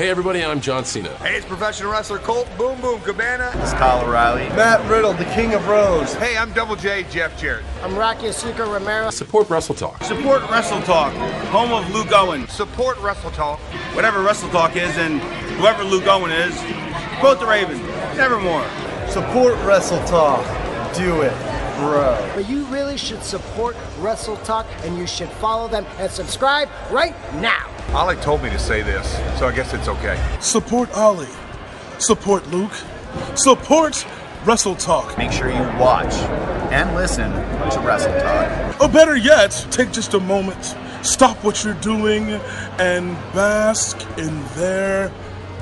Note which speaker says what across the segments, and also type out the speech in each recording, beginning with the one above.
Speaker 1: Hey everybody, I'm John Cena.
Speaker 2: Hey, it's professional wrestler Colt Boom Boom Cabana.
Speaker 3: It's Kyle O'Reilly.
Speaker 4: Matt Riddle, the King of Bros.
Speaker 2: Hey, I'm Double J Jeff Jarrett.
Speaker 5: I'm Rocky Azucar Romero.
Speaker 1: Support Wrestle Talk.
Speaker 3: Support Wrestle Talk, home of Lou Owen.
Speaker 2: Support Wrestle Talk.
Speaker 3: Whatever Wrestle Talk is, and whoever Lou Owen is, quote the Raven, nevermore.
Speaker 4: Support Wrestle Talk. Do it, bro.
Speaker 5: But you really should support Wrestle Talk, and you should follow them and subscribe right now.
Speaker 2: Ollie told me to say this, so I guess it's okay.
Speaker 6: Support Ollie. Support Luke. Support Wrestle Talk.
Speaker 7: Make sure you watch and listen to Wrestle Talk.
Speaker 6: Or better yet, take just a moment, stop what you're doing, and bask in their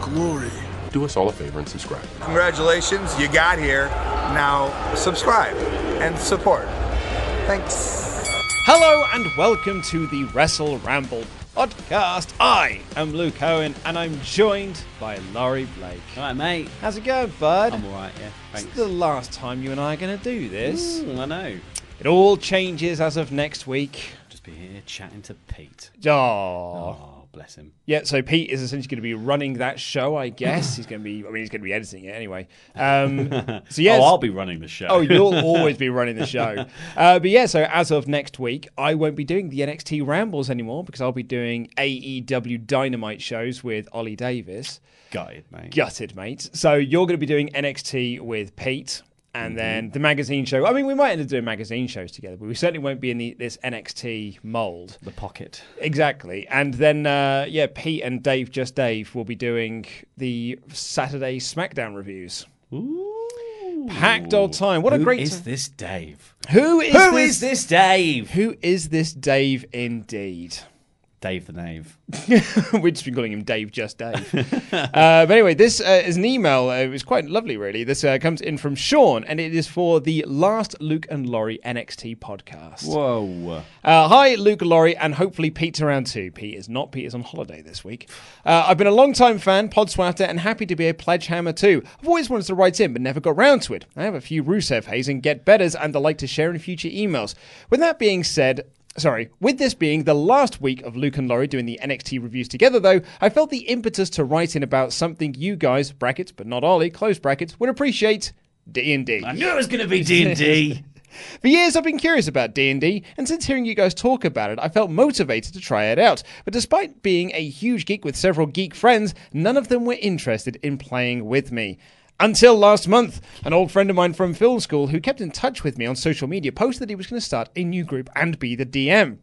Speaker 6: glory.
Speaker 1: Do us all a favor and subscribe.
Speaker 2: Congratulations, you got here. Now, subscribe and support. Thanks.
Speaker 8: Hello and welcome to the Wrestle Ramble podcast. I am Luke Owen and I'm joined by Laurie Blake.
Speaker 9: All right, mate.
Speaker 8: How's it going, bud?
Speaker 9: I'm all right, yeah. Thanks.
Speaker 8: It's the last time you and I are going to do this.
Speaker 9: Ooh, I know.
Speaker 8: It all changes as of next week.
Speaker 9: Just be here chatting to Pete.
Speaker 8: Oh.
Speaker 9: Oh, bless him.
Speaker 8: Yeah, so Pete is essentially going to be running that show, I guess. he's going to be, I mean, he's going to be editing it anyway. Um, so yes,
Speaker 9: oh, I'll be running the show.
Speaker 8: oh, you'll always be running the show. Uh, but yeah, so as of next week, I won't be doing the NXT Rambles anymore because I'll be doing AEW Dynamite shows with Ollie Davis.
Speaker 9: Gutted, mate.
Speaker 8: Gutted, mate. So you're going to be doing NXT with Pete. And then the magazine show. I mean, we might end up doing magazine shows together, but we certainly won't be in the, this NXT mold.
Speaker 9: The pocket.
Speaker 8: Exactly. And then, uh, yeah, Pete and Dave, just Dave, will be doing the Saturday SmackDown reviews.
Speaker 9: Ooh.
Speaker 8: Packed old time. What a great
Speaker 9: is
Speaker 8: ti-
Speaker 9: this Dave?
Speaker 8: Who is
Speaker 9: Who
Speaker 8: this?
Speaker 9: is this Dave?
Speaker 8: Who is this Dave indeed?
Speaker 9: Dave the Knave.
Speaker 8: We've just been calling him Dave, just Dave. uh, but anyway, this uh, is an email. Uh, it was quite lovely, really. This uh, comes in from Sean, and it is for the last Luke and Laurie NXT podcast.
Speaker 9: Whoa.
Speaker 8: Uh, hi, Luke, Laurie, and hopefully Pete's around too. Pete is not. Pete is on holiday this week. Uh, I've been a long time fan, Podswatter, and happy to be a pledge hammer too. I've always wanted to write in, but never got round to it. I have a few Rusev Hates and Get Betters, and I like to share in future emails. With that being said, Sorry, with this being the last week of Luke and Laurie doing the NXT reviews together, though, I felt the impetus to write in about something you guys, brackets, but not Ollie, close brackets, would appreciate D&D.
Speaker 9: I knew it was going to be D&D.
Speaker 8: For years, I've been curious about D&D, and since hearing you guys talk about it, I felt motivated to try it out. But despite being a huge geek with several geek friends, none of them were interested in playing with me. Until last month, an old friend of mine from film school who kept in touch with me on social media posted that he was going to start a new group and be the DM.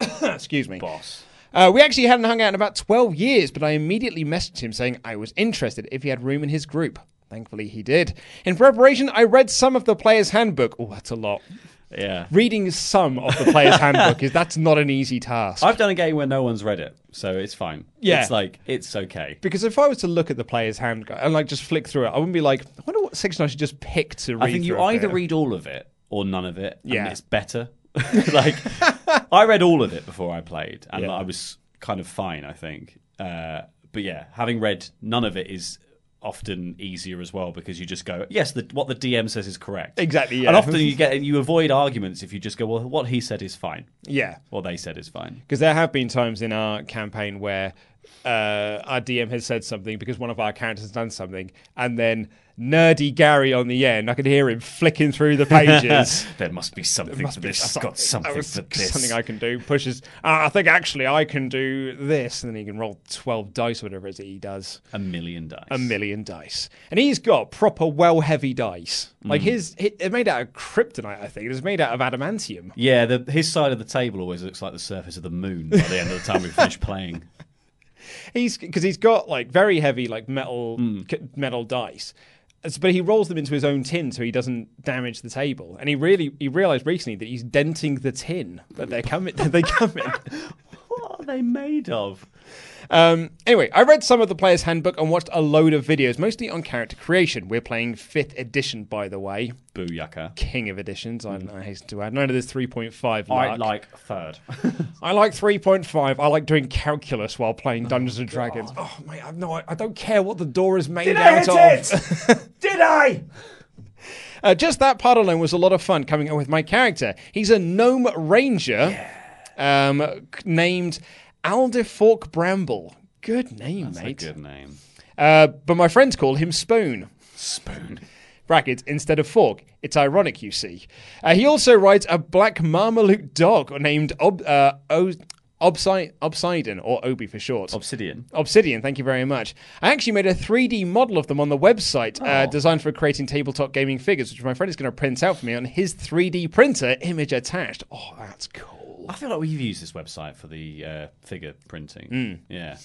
Speaker 8: Excuse me.
Speaker 9: Boss.
Speaker 8: Uh, we actually hadn't hung out in about 12 years, but I immediately messaged him saying I was interested if he had room in his group. Thankfully, he did. In preparation, I read some of the player's handbook. Oh, that's a lot.
Speaker 9: Yeah.
Speaker 8: Reading some of the player's handbook is that's not an easy task.
Speaker 9: I've done a game where no one's read it, so it's fine.
Speaker 8: Yeah.
Speaker 9: It's like, it's okay.
Speaker 8: because if I was to look at the player's handbook and like just flick through it, I wouldn't be like, I wonder what section I should just pick to read.
Speaker 9: I think you either read all of it or none of it.
Speaker 8: Yeah.
Speaker 9: and it's better. like I read all of it before I played, and
Speaker 8: Yeah.
Speaker 9: I was kind of fine. I think, uh, but yeah, having read none of it is often easier as well because you just go, yes, the, what the DM says is correct.
Speaker 8: Exactly, yeah.
Speaker 9: And often you get you avoid arguments if you just go, well, what he said is fine.
Speaker 8: Yeah.
Speaker 9: What they said is fine.
Speaker 8: Because there have been times in our campaign where uh, our DM has said something because one of our characters has done something, and then nerdy Gary on the end, I could hear him flicking through the pages.
Speaker 9: there must be something
Speaker 8: must
Speaker 9: for
Speaker 8: be
Speaker 9: this. I've got something this.
Speaker 8: Something I can do. Pushes. Uh, I think actually I can do this, and then he can roll twelve dice, whatever it is he does.
Speaker 9: A million dice.
Speaker 8: A million dice, and he's got proper well heavy dice. Like
Speaker 9: Mm.
Speaker 8: his, his, it's made out of kryptonite. I think it was made out of adamantium.
Speaker 9: Yeah, the, his side of the table always looks like the surface of the moon by the end of the time we finish playing.
Speaker 8: He's because he's got like very heavy like metal
Speaker 9: Mm.
Speaker 8: c- metal dice. But he rolls them into his own tin so he doesn't damage the table. And he really he realized recently that he's denting the tin that they come in. they come in.
Speaker 9: What are they made of?
Speaker 8: Um, anyway, I read some of the player's handbook and watched a load of videos, mostly on character creation. We're playing fifth edition, by the way.
Speaker 9: Booyaka.
Speaker 8: King of editions, I, I hasten to add. None of this 3.5.
Speaker 9: I
Speaker 8: lark.
Speaker 9: like third.
Speaker 8: I like 3.5. I like doing calculus while playing Dungeons and Dragons.
Speaker 9: Oh,
Speaker 8: Oh, mate, I've no, I don't care what the door is made
Speaker 10: Did I
Speaker 8: out
Speaker 10: hit
Speaker 8: of.
Speaker 10: it? Did I?
Speaker 8: Uh, just that part alone was a lot of fun coming up with my character. He's a gnome ranger um, named Alderfork Bramble. Good name,
Speaker 9: That's
Speaker 8: mate.
Speaker 9: a good name.
Speaker 8: Uh, but my friends call him Spoon.
Speaker 9: Spoon.
Speaker 8: Brackets instead of fork. It's ironic, you see. Uh, he also rides a black Marmaluke dog named Ob, uh, o- Obsi- Obsidian, or Obi for short.
Speaker 9: Obsidian.
Speaker 8: Obsidian, thank you very much. I actually made a 3D model of them on the website, uh,
Speaker 9: Oh.
Speaker 8: designed for creating tabletop gaming figures, which my friend is going to print out for me on his 3D printer, image attached. Oh, that's cool.
Speaker 9: I feel like we've used this website for the uh, figure printing.
Speaker 8: Mm.
Speaker 9: Yeah.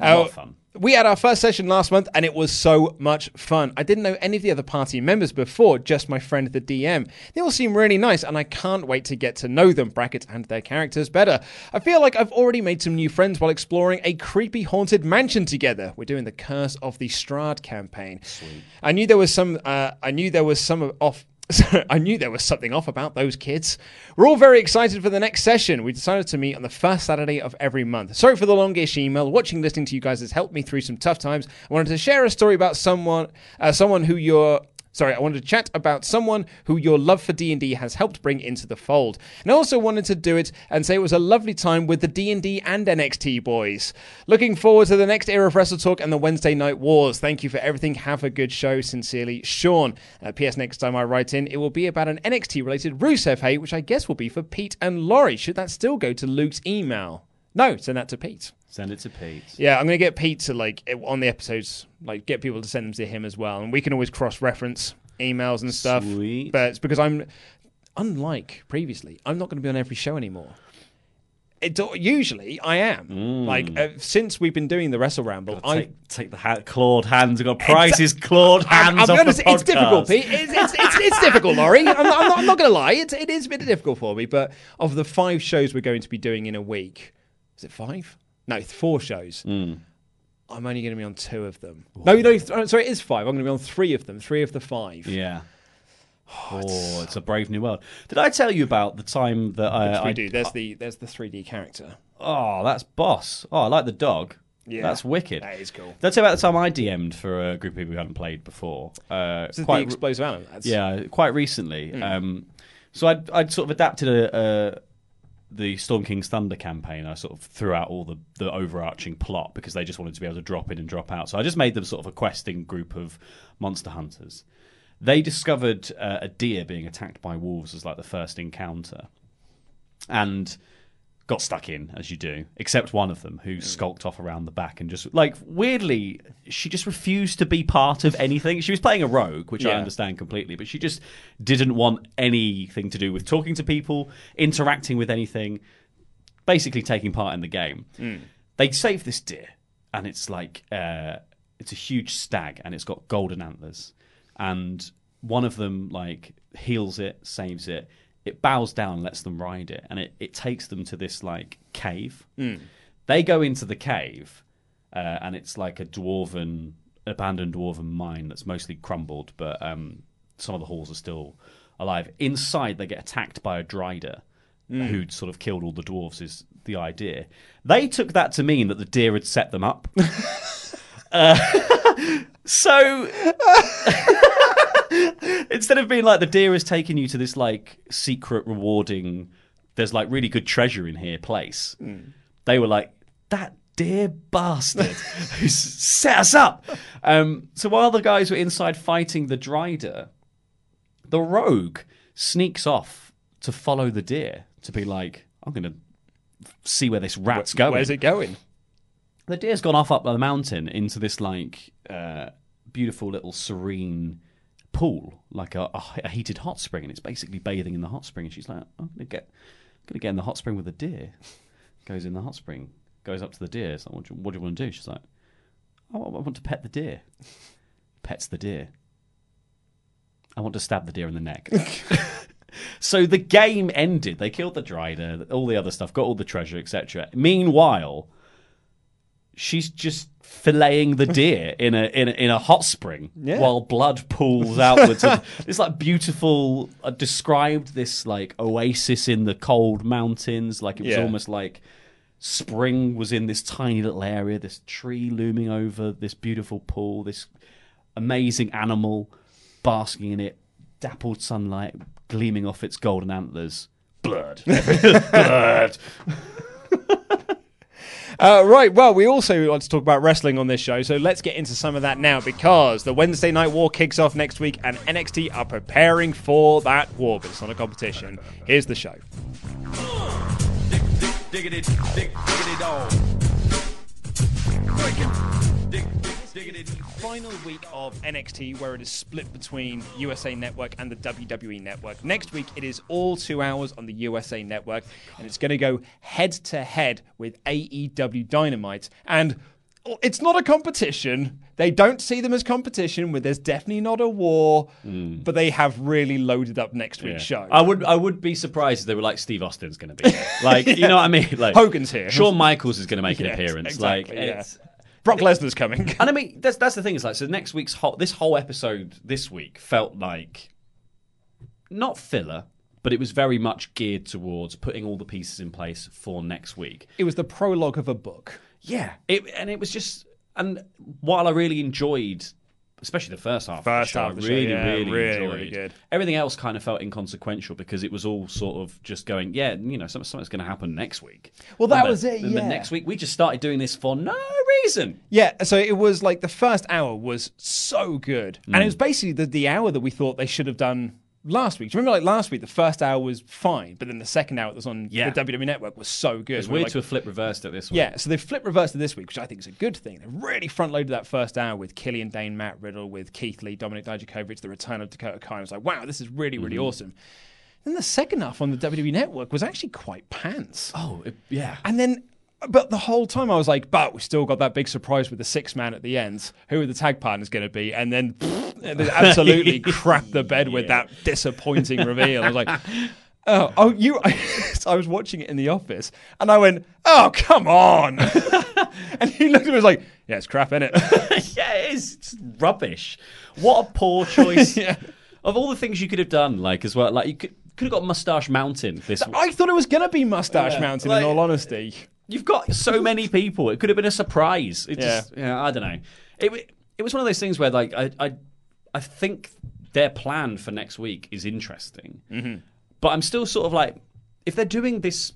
Speaker 9: A lot
Speaker 8: Uh,
Speaker 9: of fun.
Speaker 8: We had our first session last month and it was so much fun. I didn't know any of the other party members before, just my friend the DM. They all seem really nice and I can't wait to get to know them, brackets, and their characters better. I feel like I've already made some new friends while exploring a creepy haunted mansion together. We're doing the Curse of the Strahd campaign. Sweet. I knew there was some uh, I knew there was some off So I knew there was something off about those kids. We're all very excited for the next session. We decided to meet on the first Saturday of every month. Sorry for the longish email. Watching, listening to you guys has helped me through some tough times. I wanted to share a story about someone, uh, someone who you're. Sorry, I wanted to chat about someone who your love for D&D has helped bring into the fold. And I also wanted to do it and say it was a lovely time with the D&D and NXT boys. Looking forward to the next era of Wrestle Talk and the Wednesday Night Wars. Thank you for everything. Have a good show. Sincerely, Sean. Uh, P.S. Next time I write in, it will be about an NXT related Rusev hate, which I guess will be for Pete and Laurie. Should that still go to Luke's email? No, send that to Pete.
Speaker 9: Send it to Pete.
Speaker 8: Yeah, I'm going to get Pete to like on the episodes, like get people to send them to him as well, and we can always cross-reference emails and stuff.
Speaker 9: Sweet.
Speaker 8: But it's because I'm, unlike previously, I'm not going to be on every show anymore. It usually I am. Like uh, since we've been doing the Wrestle Ramble, I
Speaker 9: Take, take the ha- clawed hands. I've got prices clawed hands
Speaker 8: I'll be
Speaker 9: off
Speaker 8: honest,
Speaker 9: the podcast.
Speaker 8: it's difficult, Pete. It's, it's, it's, it's difficult, Laurie. I'm not, I'm not, I'm not going to lie. It's, it is a bit difficult for me. But of the five shows we're going to be doing in a week, is it five? No, four shows.
Speaker 9: Hmm.
Speaker 8: I'm only going to be on two of them. No, no, th- oh, sorry, it is five. I'm going to be on three of them. Three of the five.
Speaker 9: Yeah. Oh, it's a brave new world. Did I tell you about the time that I? I
Speaker 8: do. There's the there's the 3D character.
Speaker 9: Oh, that's boss. Oh, I like the dog.
Speaker 8: Yeah.
Speaker 9: that's wicked.
Speaker 8: That is cool.
Speaker 9: I about the time I DM'd for a group of people who hadn't played before? Uh,
Speaker 8: This is
Speaker 9: quite
Speaker 8: the
Speaker 9: re-
Speaker 8: explosive animal. That's,
Speaker 9: Yeah, quite recently.
Speaker 8: Hmm.
Speaker 9: Um, so I'd, I'd sort of adapted a, a, the Storm King's Thunder campaign. I sort of threw out all the, the overarching plot because they just wanted to be able to drop in and drop out. So I just made them sort of a questing group of monster hunters. They discovered uh, a deer being attacked by wolves as like the first encounter, and got stuck in as you do. Except one of them who skulked off around the back and just like weirdly, she just refused to be part of anything. She was playing a rogue, which I
Speaker 8: Yeah.
Speaker 9: understand completely, but she just didn't want anything to do with talking to people, interacting with anything, basically taking part in the game. They save this deer, and it's like uh, it's a huge stag, and it's got golden antlers, and one of them like heals it, saves it. It bows down, lets them ride it, and it, it takes them to this like cave.
Speaker 8: Mm.
Speaker 9: They go into the cave, uh, and it's like a dwarven, abandoned dwarven mine that's mostly crumbled, but um, some of the halls are still alive. Inside, they get attacked by a drider
Speaker 8: Mm.
Speaker 9: who'd sort of killed all the dwarves. Is the idea? They took that to mean that the deer had set them up. uh, so instead of being like the deer has taken you to this like secret, rewarding, there's like really good treasure in here place. They were like that dear bastard who set us up. Um, so while the guys were inside fighting the drider, the rogue sneaks off to follow the deer to be like, I'm going to see where this rat's going.
Speaker 8: Where's it going?
Speaker 9: The deer's gone off up the mountain into this like uh, beautiful little serene pool, like a, a, heated hot spring, and it's basically bathing in the hot spring. And she's like, "I'm gonna get, I'm gonna get in the hot spring with a deer." Goes in the hot spring, goes up to the deer. It's like, what do, you, what do you want to do? She's like, "I want, I want to pet the deer." Pets the deer. I want to stab the deer in the neck. so the game ended. They killed the drider, all the other stuff, got all the treasure, etc. Meanwhile, she's just filleting the deer in a in a, in a hot spring
Speaker 8: Yeah.
Speaker 9: while blood pools outwards. This like beautiful uh, described this like oasis in the cold mountains, like it was
Speaker 8: Yeah.
Speaker 9: almost like spring was in this tiny little area. This tree looming over this beautiful pool. This amazing animal basking in it, dappled sunlight gleaming off its golden antlers. Blood, blood.
Speaker 8: Uh, right, well, we also want to talk about wrestling on this show, so let's get into some of that now because the Wednesday Night War kicks off next week and NXT are preparing for that war, but it's not a competition. Here's the show.
Speaker 11: Dog.
Speaker 8: Final week of NXT where it is split between USA Network and the WWE Network. Next week it is all two hours on the USA Network and it's going to go head to head with AEW Dynamite. And oh, it's not a competition. They don't see them as competition where there's definitely not a war, mm. but they have really loaded up next week's show.
Speaker 9: I would I would be surprised if they were like Steve Austin's going to be here. Like you know what I mean? Like
Speaker 8: Hogan's here.
Speaker 9: Shawn Michaels is going to make an
Speaker 8: Yes,
Speaker 9: appearance.
Speaker 8: exactly,
Speaker 9: like
Speaker 8: yeah. Brock Lesnar's coming.
Speaker 9: and I mean that's that's the thing is like so next week's whole this whole episode this week felt like not filler, but it was very much geared towards putting all the pieces in place for next week.
Speaker 8: It was the prologue of a book.
Speaker 9: Yeah, it, and it was just and while I really enjoyed, especially the first half,
Speaker 8: First
Speaker 9: of the
Speaker 8: half
Speaker 9: show,
Speaker 8: of the
Speaker 9: I
Speaker 8: show,
Speaker 9: really,
Speaker 8: yeah,
Speaker 9: really,
Speaker 8: really,
Speaker 9: enjoyed.
Speaker 8: really good.
Speaker 9: Everything else kind of felt inconsequential because it was all sort of just going, yeah, you know, something- something's going to happen next week.
Speaker 8: Well, that
Speaker 9: And
Speaker 8: was it,
Speaker 9: And
Speaker 8: yeah.
Speaker 9: next week we just started doing this for no reason.
Speaker 8: Yeah, so it was like the first hour was so good. And it mm. was basically the, the hour that we thought they should have done last week. Do you remember like last week the first hour was fine, but then the second hour that was on
Speaker 9: Yeah.
Speaker 8: the WWE network was so good.
Speaker 9: It's
Speaker 8: We were
Speaker 9: weird
Speaker 8: like-
Speaker 9: to have flip reversed at this week.
Speaker 8: Yeah, so they flip reversed reverse to this week, which I think is a good thing. They really front loaded that first hour with Killian Dain, Matt Riddle, with Keith Lee, Dominik Dijakovic, the return of Dakota Kai. I was like, wow, this is really, really
Speaker 9: Mhm.
Speaker 8: awesome. Then the second half on the WWE network was actually quite pants.
Speaker 9: Oh, it, yeah.
Speaker 8: And then, but the whole time I was like, but we still got that big surprise with the six man at the end. Who are the tag partners going to be? And then, and absolutely crap the bed with that disappointing reveal. I was like, oh, oh, you. so I was watching it in the office and I went, oh, come on. and he looked at me and was like, yeah, it's crap, isn't it?
Speaker 9: yeah, it is. It's rubbish. What a poor choice. Of all the things you could have done, like as well, like you could could have got Moustache Mountain this.
Speaker 8: I thought it was going to be Moustache
Speaker 9: Yeah,
Speaker 8: Mountain,
Speaker 9: like-
Speaker 8: in all honesty.
Speaker 9: You've got so many people. It could have been a surprise. It
Speaker 8: Yeah.
Speaker 9: just, yeah, I don't know. It it was one of those things where like I I, I think their plan for next week is interesting,
Speaker 8: Mm-hmm.
Speaker 9: but I'm still sort of like if they're doing this.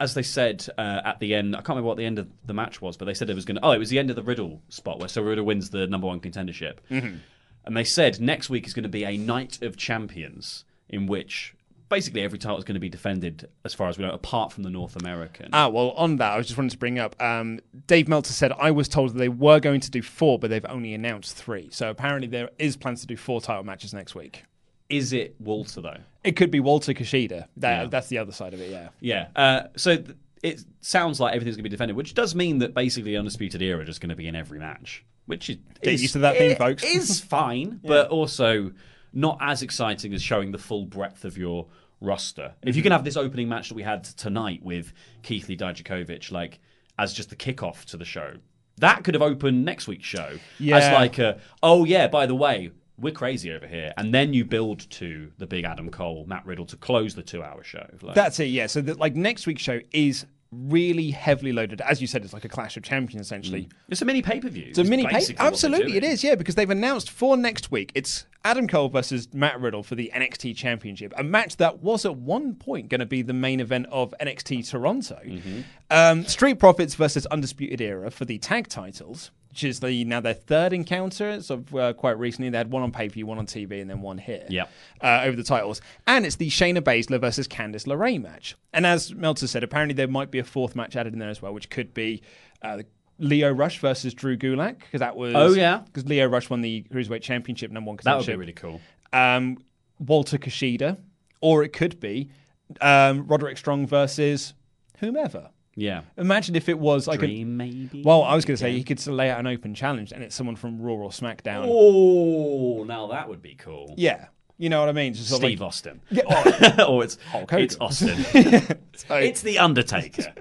Speaker 9: As they said uh, at the end, I can't remember what the end of the match was, but they said it was going to. Oh, it was the end of the Riddle spot where so Riddle wins the number one contendership.
Speaker 8: Mhm.
Speaker 9: And they said next week is going to be a night of champions in which basically every title is going to be defended, as far as we know, apart from the North American.
Speaker 8: Ah, well, on that, I was just wanting to bring up. Um, Dave Meltzer said I was told that they were going to do four, but they've only announced three. So apparently there is plans to do four title matches next week.
Speaker 9: Is it Walter though?
Speaker 8: It could be Walter Kushida. That,
Speaker 9: Yeah.
Speaker 8: That's the other side of it. Yeah.
Speaker 9: Yeah. Uh, so th- it sounds like everything's going to be defended, which does mean that basically Undisputed Era are just going to be in every match, which is
Speaker 8: Get used to that thing,
Speaker 9: it
Speaker 8: folks.
Speaker 9: Is fine, but also not as exciting as showing the full breadth of your roster. If you
Speaker 8: Mhm.
Speaker 9: can have this opening match that we had tonight with Keith Lee Dijakovic, like as just the kickoff to the show, that could have opened next week's show as like a oh yeah, by the way. We're crazy over here, and then you build to the big Adam Cole, Matt Riddle to close the two-hour show. Like,
Speaker 8: That's it. Yeah. So that like next week's show is really heavily loaded. As you said, it's like a Clash of Champions essentially.
Speaker 9: It's a mini pay per view.
Speaker 8: It's a mini pay. Absolutely, it is. Yeah, because they've announced for next week. It's Adam Cole versus Matt Riddle for the NXT Championship, a match that was at one point going to be the main event of NXT Toronto. Um, Street Profits versus Undisputed Era for the tag titles, which is the now their third encounter. Of uh, quite recently. They had one on pay per view, one on TV, and then one here.
Speaker 9: Yep.
Speaker 8: Uh, over the titles, and it's the Shayna Baszler versus Candice LeRae match. And as Meltzer said, apparently there might be a fourth match added in there as well, which could be. Uh, Lio Rush versus Drew Gulak because that was
Speaker 9: Oh, yeah.
Speaker 8: because Lio Rush won the cruiserweight championship number one
Speaker 9: That would be really cool.
Speaker 8: Um, Walter Kushida, or it could be um, Roderick Strong versus whomever.
Speaker 9: Yeah.
Speaker 8: Imagine if it was like
Speaker 9: Dream,
Speaker 8: a
Speaker 9: maybe?
Speaker 8: Well, I was going to say he could lay out an open challenge, and it's someone from Raw or SmackDown.
Speaker 9: Oh, now that would be cool.
Speaker 8: Yeah, you know what I mean. Just
Speaker 9: Steve
Speaker 8: like-
Speaker 9: Austin.
Speaker 8: Yeah,
Speaker 9: or it's
Speaker 8: Hulk Hogan.
Speaker 9: it's Austin.
Speaker 8: So-
Speaker 9: it's the Undertaker.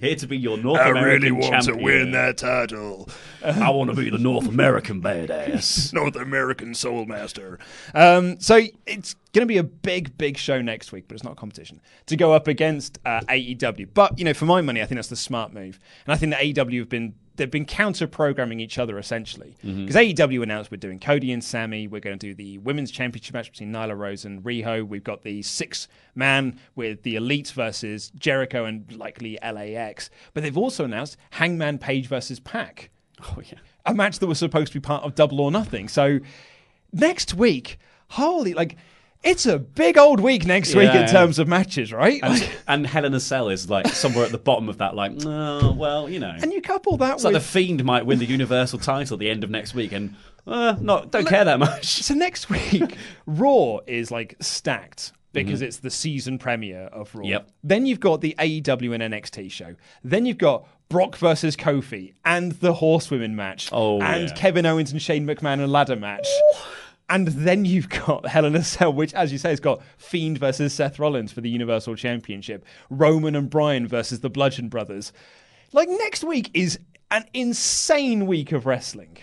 Speaker 9: Here to be your North American.
Speaker 6: I
Speaker 9: American
Speaker 6: really want to win that title.
Speaker 9: I want to be the North American badass.
Speaker 6: North American Soul Master.
Speaker 8: Um, so it's going to be a big, big show next week, but it's not a competition to go up against uh, AEW. But you know, for my money, I think that's the smart move, and I think that AEW have been they've been counter programming each other essentially mm-hmm. because AEW announced we're doing Cody and Sammy, we're going to do the women's championship match between Nyla Rose and Riho. We've got the six man with the Elite versus Jericho and likely LAX, but they've also announced Hangman Page versus Pac
Speaker 9: Oh yeah.
Speaker 8: a match that was supposed to be part of Double or Nothing. So next week, holy like it's a big old week next week in terms of matches, right?
Speaker 9: And,
Speaker 8: Like-
Speaker 9: and Hell in a Cell is like somewhere at the bottom of that, like, oh, well, you know.
Speaker 8: and you couple that
Speaker 9: It's
Speaker 8: with
Speaker 9: like the Fiend might win the Universal title at the end of next week, and uh, not don't care that much.
Speaker 8: so next week, Raw is like stacked. Because it's the season premiere of Raw.
Speaker 9: Mm-hmm. Yep.
Speaker 8: Then you've got the AEW and NXT show. Then you've got Brock versus Kofi and the Horsewomen match.
Speaker 9: Oh,
Speaker 8: and
Speaker 9: yeah.
Speaker 8: Kevin Owens and Shane McMahon a ladder match. And then you've got Hell in a Cell, which, as you say, has got Fiend versus Seth Rollins for the Universal Championship, Roman and Bryan versus the Bludgeon Brothers. Like next week is an insane week of wrestling.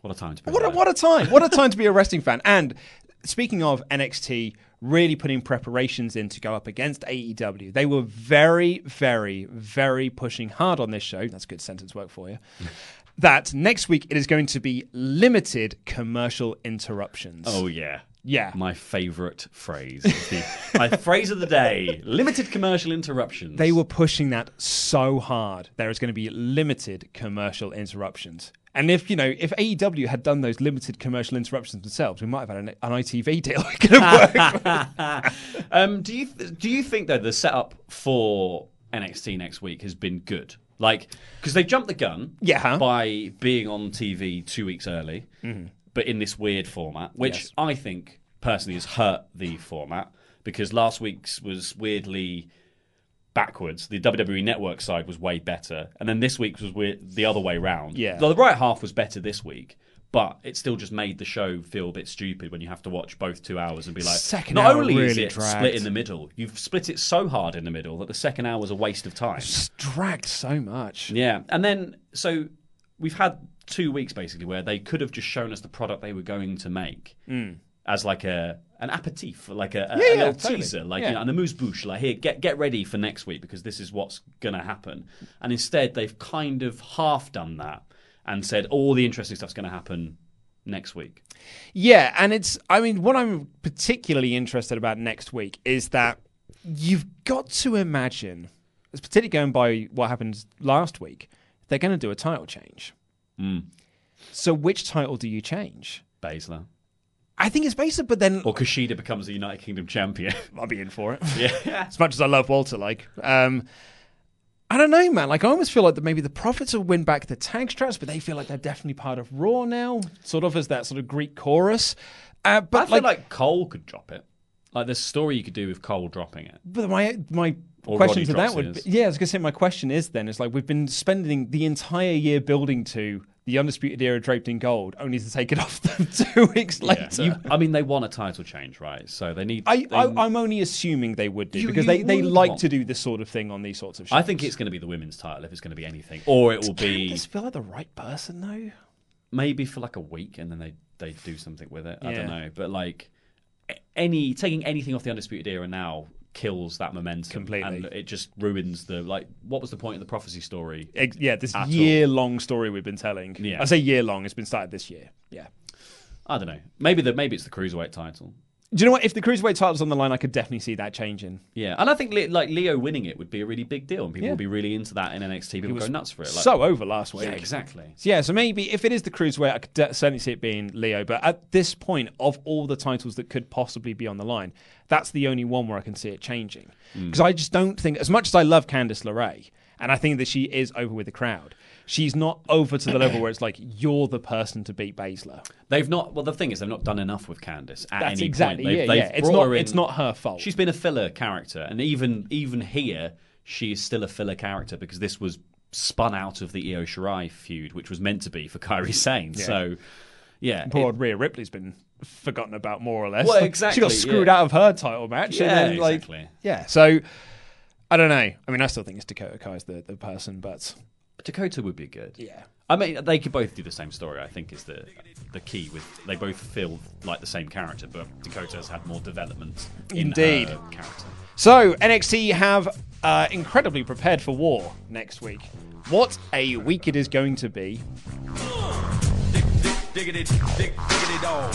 Speaker 9: What a time to be
Speaker 8: What a, what a time! What a time to be a wrestling fan. And speaking of NXT, really putting preparations in to go up against AEW. They were very, very, very pushing hard on this show. That's good sentence work for you. that next week it is going to be limited commercial interruptions.
Speaker 9: Oh yeah.
Speaker 8: Yeah.
Speaker 9: My favourite phrase. the- my phrase of the day. Limited commercial interruptions.
Speaker 8: They were pushing that so hard. There is going to be limited commercial interruptions. And if you know, if AEW had done those limited commercial interruptions themselves, we might have had an, an ITV deal. we could have worked.
Speaker 9: um, do you do you think though the setup for NXT next week has been good? Like because they jumped the gun,
Speaker 8: Yeah.
Speaker 9: by being on TV two weeks early, mm-hmm. but in this weird format, which
Speaker 8: Yes.
Speaker 9: I think personally has hurt the format because last week's was weirdly backwards. The WWE Network side was way better, and then this week's was weird, the other way round.
Speaker 8: Yeah.
Speaker 9: the right half was better this week. But it still just made the show feel a bit stupid when you have to watch both two hours and be like,
Speaker 8: Second
Speaker 9: not only is it
Speaker 8: dragged.
Speaker 9: split in the middle, you've split it so hard in the middle that the second hour was a waste of time.
Speaker 8: It's dragged so much.
Speaker 9: Yeah, and then so we've had two weeks basically where they could have just shown us the product they were going to make as like a an aperitif, like a, a,
Speaker 8: Mm. Yeah,
Speaker 9: a
Speaker 8: yeah, totally.
Speaker 9: teaser, like
Speaker 8: Yeah.
Speaker 9: you know, and amuse-bouche, like here, get get ready for next week because this is what's gonna happen. And instead, they've kind of half done that and said all the interesting stuff's gonna happen next week.
Speaker 8: Yeah, and it's I mean what I'm particularly interested about next week is that you've got to imagine, it's particularly going by what happened last week, they're going to do a title change. So which title do you change?
Speaker 9: Baszler
Speaker 8: I think it's basic, but then
Speaker 9: or Kushida becomes the United Kingdom champion.
Speaker 8: I'll be in for it.
Speaker 9: yeah,
Speaker 8: as much as I love Walter, like, um, I don't know, man. Like, I almost feel like that maybe the Profits will win back the tag straps, but they feel like they're definitely part of Raw now, sort of as that sort of Greek chorus. Uh, but
Speaker 9: I feel
Speaker 8: like,
Speaker 9: like Cole could drop it. Like there's a story you could do with Cole dropping it.
Speaker 8: but my my
Speaker 9: Or
Speaker 8: question
Speaker 9: Roddy
Speaker 8: to that would, be, yeah, I was gonna say my question is then is like we've been spending the entire year building to the undisputed era draped in gold, only to take it off them two weeks later.
Speaker 9: You- I mean, they want a title change, right? So they need.
Speaker 8: I, I, I'm only assuming they would do
Speaker 9: You-
Speaker 8: because
Speaker 9: you
Speaker 8: they, they like
Speaker 9: want-
Speaker 8: to do this sort of thing on these sorts of shows.
Speaker 9: I think it's going to be the women's title if it's going to be anything, or it will be
Speaker 8: this feel like the right person though?
Speaker 9: maybe for like a week and then they they do something with it. I don't know, but like any taking anything off the undisputed era now kills that momentum
Speaker 8: Completely.
Speaker 9: and it just ruins the like. What was the point of the prophecy story?
Speaker 8: Ex- yeah, this year long story we've been telling.
Speaker 9: Yeah.
Speaker 8: I say year long, it's been started this year. Yeah.
Speaker 9: I don't know. Maybe the maybe it's the cruiserweight title.
Speaker 8: Do you know what? If the cruiserweight title's on the line, I could definitely see that changing.
Speaker 9: Yeah, and I think like Leo winning it would be a really big deal, and people
Speaker 8: Yeah.
Speaker 9: would be really into that in NXT. People go nuts for it. Like,
Speaker 8: so over last week.
Speaker 9: Yeah, exactly.
Speaker 8: So yeah, so maybe if it is the cruiserweight, I could de- certainly see it being Leo. But at this point, of all the titles that could possibly be on the line, that's the only one where I can see it changing.
Speaker 9: Mm.
Speaker 8: Because I just don't think, as much as I love Candice LeRae, and I think that she is over with the crowd, she's not over to the level where it's like you're the person to beat Baszler.
Speaker 9: They've not. Well, the thing is, they've not done enough with Candice at
Speaker 8: That's
Speaker 9: any
Speaker 8: exactly
Speaker 9: point. They've,
Speaker 8: it,
Speaker 9: they've
Speaker 8: yeah. It's not- it's not her fault.
Speaker 9: She's been a filler character, and even even here, she is still a filler character because this was spun out of the Io Shirai feud, which was meant to be for Kairi Sane.
Speaker 8: Yeah.
Speaker 9: So, yeah,
Speaker 8: Poor old Rhea Ripley's been forgotten about more or less.
Speaker 9: Well, exactly,
Speaker 8: She got screwed
Speaker 9: yeah.
Speaker 8: out of her title match.
Speaker 9: Yeah,
Speaker 8: and then, like,
Speaker 9: exactly.
Speaker 8: Yeah, so I don't know. I mean, I still think it's Dakota Kai's the, the person, but
Speaker 9: Dakota would be good.
Speaker 8: Yeah.
Speaker 9: I mean, they could both do the same story. I think is the the key. With they both feel like the same character, but Dakota has had more development. In
Speaker 8: Indeed.
Speaker 9: her character.
Speaker 8: So NXT have uh, incredibly prepared for war next week. What a week it is going to be.
Speaker 11: Diggity, dig, diggity dog.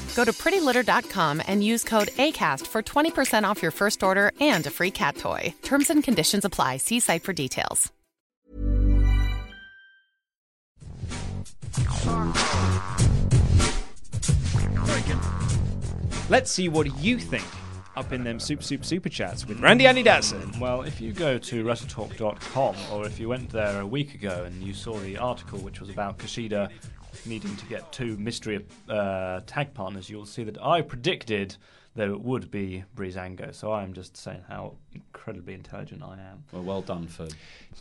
Speaker 12: Go to prettylitter.com and use code ACAST for 20% off your first order and a free cat toy. Terms and conditions apply. See site for details.
Speaker 8: Let's see what you think up in them Super Super Super Chats with Randy Andy Datson.
Speaker 13: Well, if you go to WrestleTalk.com, or if you went there a week ago and you saw the article which was about Kushida needing to get two mystery uh, tag partners, you'll see that I predicted that it would be Breezango. So I'm just saying how incredibly intelligent I am.
Speaker 9: Well, well done for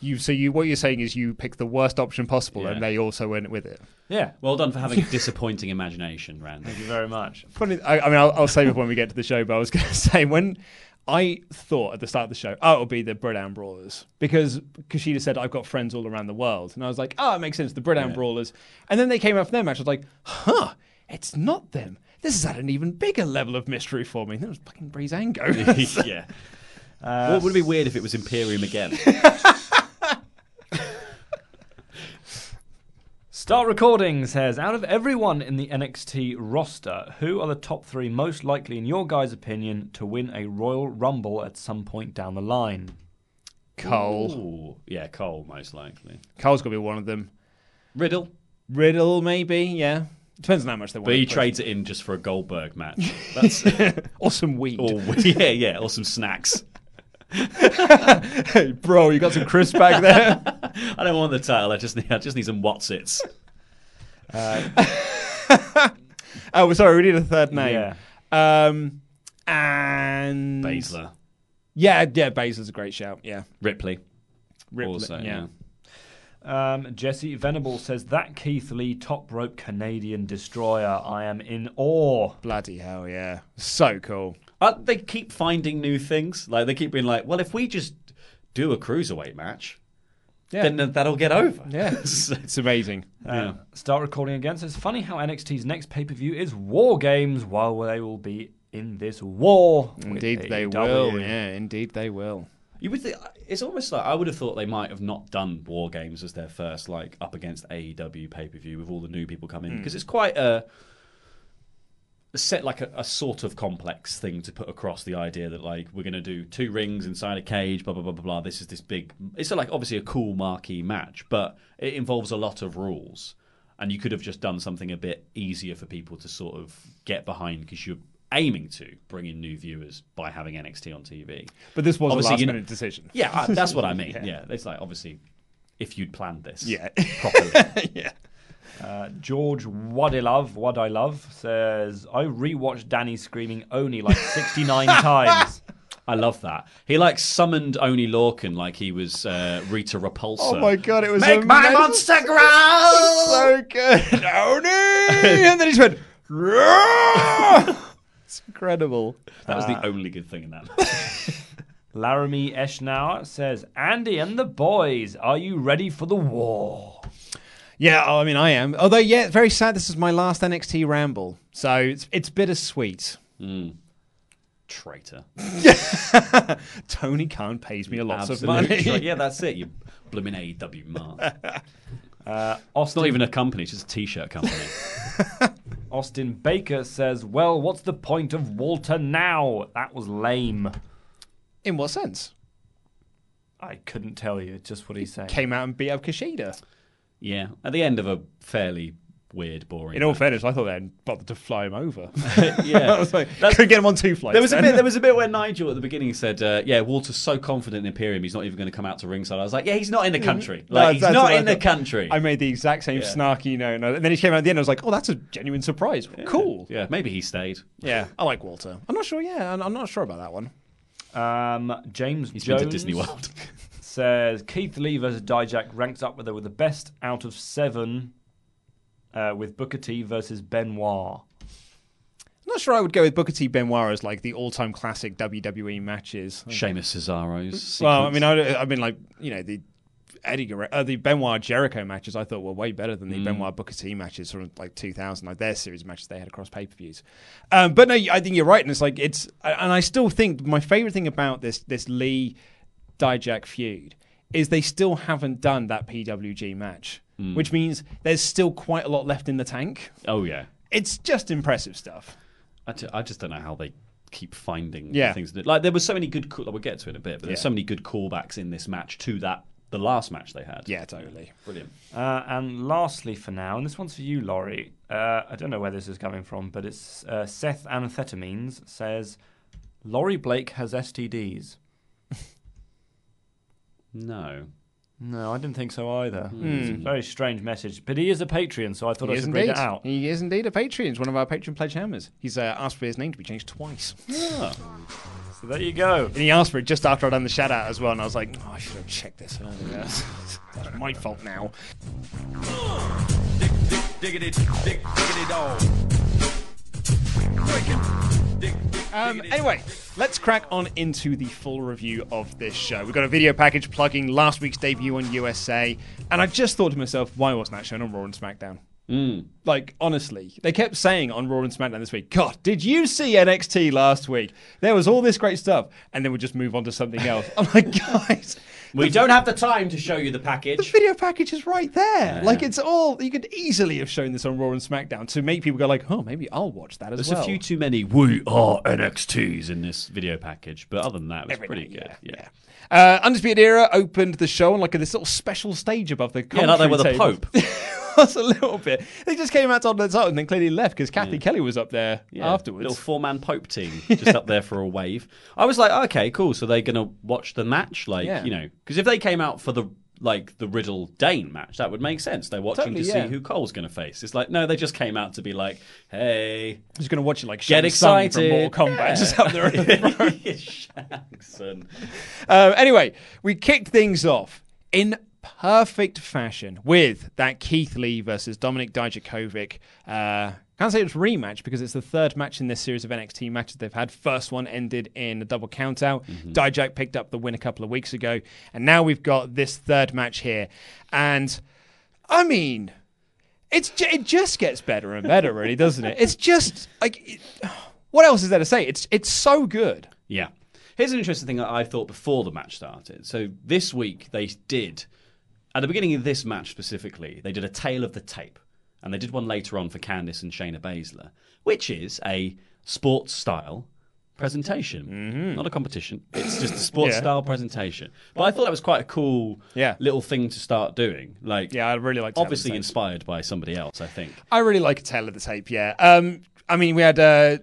Speaker 8: You so you what you're saying is you picked the worst option possible
Speaker 9: Yeah.
Speaker 8: and they also went with it.
Speaker 13: Yeah.
Speaker 9: Well done for having a disappointing imagination, Randy.
Speaker 13: Thank you very much.
Speaker 8: Funny, I, I mean, I'll, I'll save it when we get to the show. But I was going to say when I thought at the start of the show, oh, it'll be the Bredown Brawlers because Kushida said I've got friends all around the world, and I was like, oh, it makes sense, the Bredown
Speaker 9: Yeah.
Speaker 8: Brawlers. And then they came out for their match. I was like, huh, it's not them. This is at an even bigger level of mystery for me. That was fucking Breezango.
Speaker 9: yeah.
Speaker 13: Uh,
Speaker 9: well, would it be weird if it was Imperium again?
Speaker 13: Start Recording says, out of everyone in the NXT roster, who are the top three most likely, in your guys' opinion, to win a Royal Rumble at some point down the line?
Speaker 8: Cole.
Speaker 9: Ooh, yeah, Cole most likely.
Speaker 8: Cole's got to be one of them.
Speaker 9: Riddle.
Speaker 8: Riddle, maybe. Yeah, depends on how much they want.
Speaker 9: But he
Speaker 8: to push.
Speaker 9: trades it in just for a Goldberg match. That's
Speaker 8: or some weed.
Speaker 9: or yeah, yeah, or some snacks.
Speaker 8: Hey, bro, you got some crisp back there.
Speaker 9: I don't want the title. I just need, I just need some Wotsits.
Speaker 8: oh, sorry, we need a third name.
Speaker 13: Yeah.
Speaker 8: Um, and
Speaker 9: Baszler.
Speaker 8: Yeah, yeah, Baszler's a great shout. Yeah,
Speaker 9: Ripley.
Speaker 8: Ripley,
Speaker 9: Also,
Speaker 8: yeah.
Speaker 13: Um, Jesse Venable says that Keith Lee top rope Canadian destroyer. I am in awe.
Speaker 8: Bloody hell, yeah, so cool.
Speaker 9: Uh, they keep finding new things. Like they keep being like, well, if we just do a cruiserweight match,
Speaker 8: Yeah.
Speaker 9: then that'll get over.
Speaker 8: Yeah, it's amazing.
Speaker 13: Uh, Start recording again. So it's funny how NXT's next pay per view is War Games, while they will be in this war.
Speaker 8: Indeed, they will. Yeah, indeed, they will.
Speaker 9: You would think it's almost like I would have thought they might have not done War Games as their first like up against AEW pay per view with all the new people coming
Speaker 8: Hmm.
Speaker 9: because it's quite a a set like a, a sort of complex thing to put across the idea that like we're going to do two rings inside a cage blah blah blah blah blah this is this big it's like obviously a cool marquee match but it involves a lot of rules and you could have just done something a bit easier for people to sort of get behind because you're aiming to bring in new viewers by having NXT on TV
Speaker 8: But this was a
Speaker 9: Obviously,
Speaker 8: last
Speaker 9: you know-
Speaker 8: minute decision.
Speaker 9: yeah, I- that's what I mean.
Speaker 8: Yeah.
Speaker 9: yeah. it's like obviously if you'd planned this,
Speaker 8: Yeah.
Speaker 9: properly.
Speaker 8: yeah.
Speaker 13: Uh, George What I Love, What I Love says, I rewatched Danny screaming Oni like 69 times.
Speaker 9: I love that. He like summoned Oni Lorcan like he was uh, Rita Repulsa.
Speaker 8: Oh my god, it was
Speaker 9: Make my monster growl!
Speaker 8: so good, Oni, and then he just went. "Roar!" it's incredible.
Speaker 9: That was
Speaker 13: Uh,
Speaker 9: the only good thing in that.
Speaker 13: Laramie Eschnauer says, Andy and the boys, are you ready for the war?
Speaker 8: Yeah, oh, I mean, I am. Although, yeah, very sad. This is my last NXT ramble, so it's it's bittersweet.
Speaker 9: Traitor.
Speaker 8: Tony Khan pays me a lot
Speaker 9: of
Speaker 8: money.
Speaker 9: tra- yeah, that's it. You blooming AEW mark.
Speaker 13: Uh,
Speaker 9: It's
Speaker 13: Austin,
Speaker 9: not even a company; it's just a t-shirt company.
Speaker 13: Austin Baker says, Well, what's the point of Walter now? That was lame.
Speaker 8: In what sense?
Speaker 13: I couldn't tell you. It's just what he's saying.
Speaker 8: Came out and beat up Kushida.
Speaker 9: Yeah, at the end of a fairly weird, boring.
Speaker 8: In all
Speaker 9: match.
Speaker 8: fairness, I thought they hadn't bothered to fly him over.
Speaker 9: Yeah.
Speaker 8: I was like, couldn't get him on two flights.
Speaker 9: There was a bit. There was a bit where Nigel at the beginning said, uh, "Yeah, Walter's so confident in Imperium, he's not even going to come out to ringside." I was like, "Yeah, he's not in the country.
Speaker 8: No,
Speaker 9: Like, he's not in the country."
Speaker 8: I made the exact same
Speaker 9: Yeah.
Speaker 8: snarky no," and then he came out at the end. I was like, "Oh, that's a genuine surprise. Cool."
Speaker 9: Yeah, maybe he stayed.
Speaker 8: Yeah, I like Walter. I'm not sure. Yeah, I'm, I'm not sure about that one.
Speaker 13: Um, James
Speaker 9: He's been to Disney World.
Speaker 13: Says Keith Lee versus Dijak ranks up with the, with the best out of seven uh, with Booker T versus Benoit.
Speaker 8: I'm not sure I would go with Booker T Benoit as like the all-time classic WWE matches.
Speaker 9: Sheamus Cesaro's.
Speaker 8: Well, I mean, I, I mean, like you know the Eddie Guerrero, uh, the Benoit Jericho matches. I thought were way better than the
Speaker 9: Mm.
Speaker 8: Benoit Booker T matches from like 2000, like their series of matches they had across pay per views. Um, but no, I think you're right, and it's like it's, and I still think my favorite thing about this this Lee Dijak feud is they still haven't done that PWG match,
Speaker 9: Mm.
Speaker 8: which means there's still quite a lot left in the tank.
Speaker 9: oh yeah.
Speaker 8: It's just impressive stuff.
Speaker 9: I, just don't know how they keep finding
Speaker 8: Yeah.
Speaker 9: things. That, like there was so many good. Call- we'll get to it in a bit, but there's
Speaker 8: Yeah.
Speaker 9: so many good callbacks in this match to that the last match they had.
Speaker 8: Yeah, totally.
Speaker 9: Brilliant.
Speaker 13: Uh, and lastly, for now, and this one's for you, Laurie. Uh, I don't know where this is coming from, but it's uh, Seth Amphetamines says Laurie Blake has STDs.
Speaker 9: No.
Speaker 13: No, I didn't think so either.
Speaker 8: Hmm.
Speaker 13: It's a very strange message, but he is a Patreon, so I thought
Speaker 8: He
Speaker 13: I
Speaker 8: is
Speaker 13: should read
Speaker 8: indeed.
Speaker 13: it out.
Speaker 8: He is indeed a Patreon. He's one of our Patreon pledge hammers. He's uh, asked for his name to be changed twice.
Speaker 9: Yeah.
Speaker 13: So there you go.
Speaker 8: And he asked for it just after I'd done the shout out as well, and I was like, oh, I should have checked this earlier. That's my fault now.
Speaker 11: Diggity, dig, diggity dog.
Speaker 8: Um, anyway, let's crack on into the full review of this show. We've got a video package plugging last week's debut on USA, and I just thought to myself, why wasn't that shown on Raw and SmackDown?
Speaker 9: Mm.
Speaker 8: Like, honestly, they kept saying on Raw and SmackDown this week, God, did you see NXT last week? There was all this great stuff, and then we just move on to something else. I'm like, guys,
Speaker 9: We don't have the time to show you the package.
Speaker 8: the video package is right there.
Speaker 9: Yeah.
Speaker 8: Like, it's all, you could easily have shown this on Raw and SmackDown to make people go, like, oh, maybe I'll watch that as
Speaker 9: There's
Speaker 8: well.
Speaker 9: There's a few too many "We are NXTs" in this video package, but other than that, it was
Speaker 8: Every
Speaker 9: pretty
Speaker 8: night,
Speaker 9: good. Yeah,
Speaker 8: Uh, Undisputed Era opened the show on like a, this little special stage above the
Speaker 9: Yeah, like they were the
Speaker 8: table.
Speaker 9: Pope.
Speaker 8: was a little bit. They just came out on the top and then clearly left because Cathy Kelley was up there
Speaker 9: Yeah,
Speaker 8: afterwards.
Speaker 9: Little four man Pope team just up there for a wave. I was like, okay, cool. So they're gonna watch the match, like
Speaker 8: Yeah.
Speaker 9: you know, because if they came out for the like the Riddle Dane match, that would make sense. They're watching
Speaker 8: Totally,
Speaker 9: to
Speaker 8: yeah.
Speaker 9: see who Cole's gonna face. It's like no, they just came out to be like, hey, I'm
Speaker 8: Just going to watch it like
Speaker 9: get
Speaker 8: Shang
Speaker 9: excited,
Speaker 8: from Mortal Kombat
Speaker 9: Yeah.
Speaker 8: just up there. the.
Speaker 9: Jackson.
Speaker 8: Um, anyway, we kicked things off in perfect fashion with that Keith Lee versus Dominik Dijakovic. Uh, can't say it's rematch because it's the third match in this series of NXT matches they've had. First one ended in a double countout. Dijak picked up the win a couple of weeks ago, and now we've got this third match here. And I mean, it's it just gets better and better, really, doesn't it? It's just like, it, what else is there to say? It's it's so good.
Speaker 9: Yeah. Here's an interesting thing that I thought before the match started. So this week they did, at the beginning of this match specifically, they did a tale of the tape. And they did one later on for Candice and Shayna Baszler, which is a sports style presentation. Not a competition. It's just a sports
Speaker 8: Mm-hmm. Yeah.
Speaker 9: style presentation. But I thought that was quite a cool
Speaker 8: Yeah.
Speaker 9: little thing to start doing. Like
Speaker 8: Yeah, I really like
Speaker 9: obviously inspired by somebody else, I think.
Speaker 8: I really like a tale of the tape. Yeah. Um, I mean, we had uh,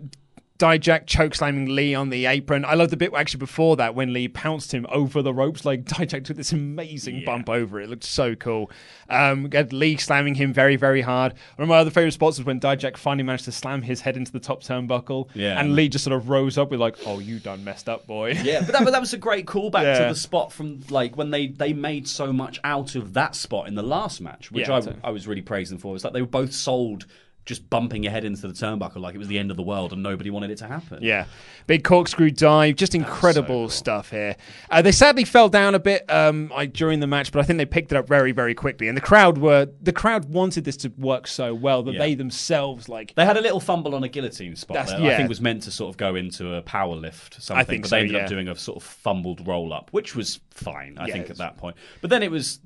Speaker 8: Dijak chokeslamming Lee on the apron. I love the bit actually before that when Lee pounced him over the ropes. Like Dijak took this amazing bump over it. It looked so cool. Um, we had Lee slamming him very, very hard. One of my other favorite spots was when Dijak finally managed to slam his head into the top turnbuckle.
Speaker 9: Yeah.
Speaker 8: And Lee just sort of rose up with like, "Oh, you done messed up, boy."
Speaker 9: Yeah, but that, but that was a great callback
Speaker 8: Yeah.
Speaker 9: to the spot from like when they, they made so much out of that spot in the last match, which
Speaker 8: Yeah,
Speaker 9: I. I was really praising for. It's like they were both sold just bumping your head into the turnbuckle like it was the end of the world and nobody wanted it to happen.
Speaker 8: Yeah, big corkscrew dive, just incredible stuff here. Uh, they sadly fell down a bit um, like, during the match, but I think they picked it up very, very quickly. And the crowd were the crowd wanted this to work so well that
Speaker 9: Yeah.
Speaker 8: they themselves like
Speaker 9: They had a little fumble on a guillotine spot that I think was meant to sort of go into a power lift something,
Speaker 8: think
Speaker 9: but
Speaker 8: so,
Speaker 9: they ended
Speaker 8: yeah.
Speaker 9: up doing a sort of fumbled roll up, which was fine, I
Speaker 8: Yeah,
Speaker 9: think, at that point. But then it was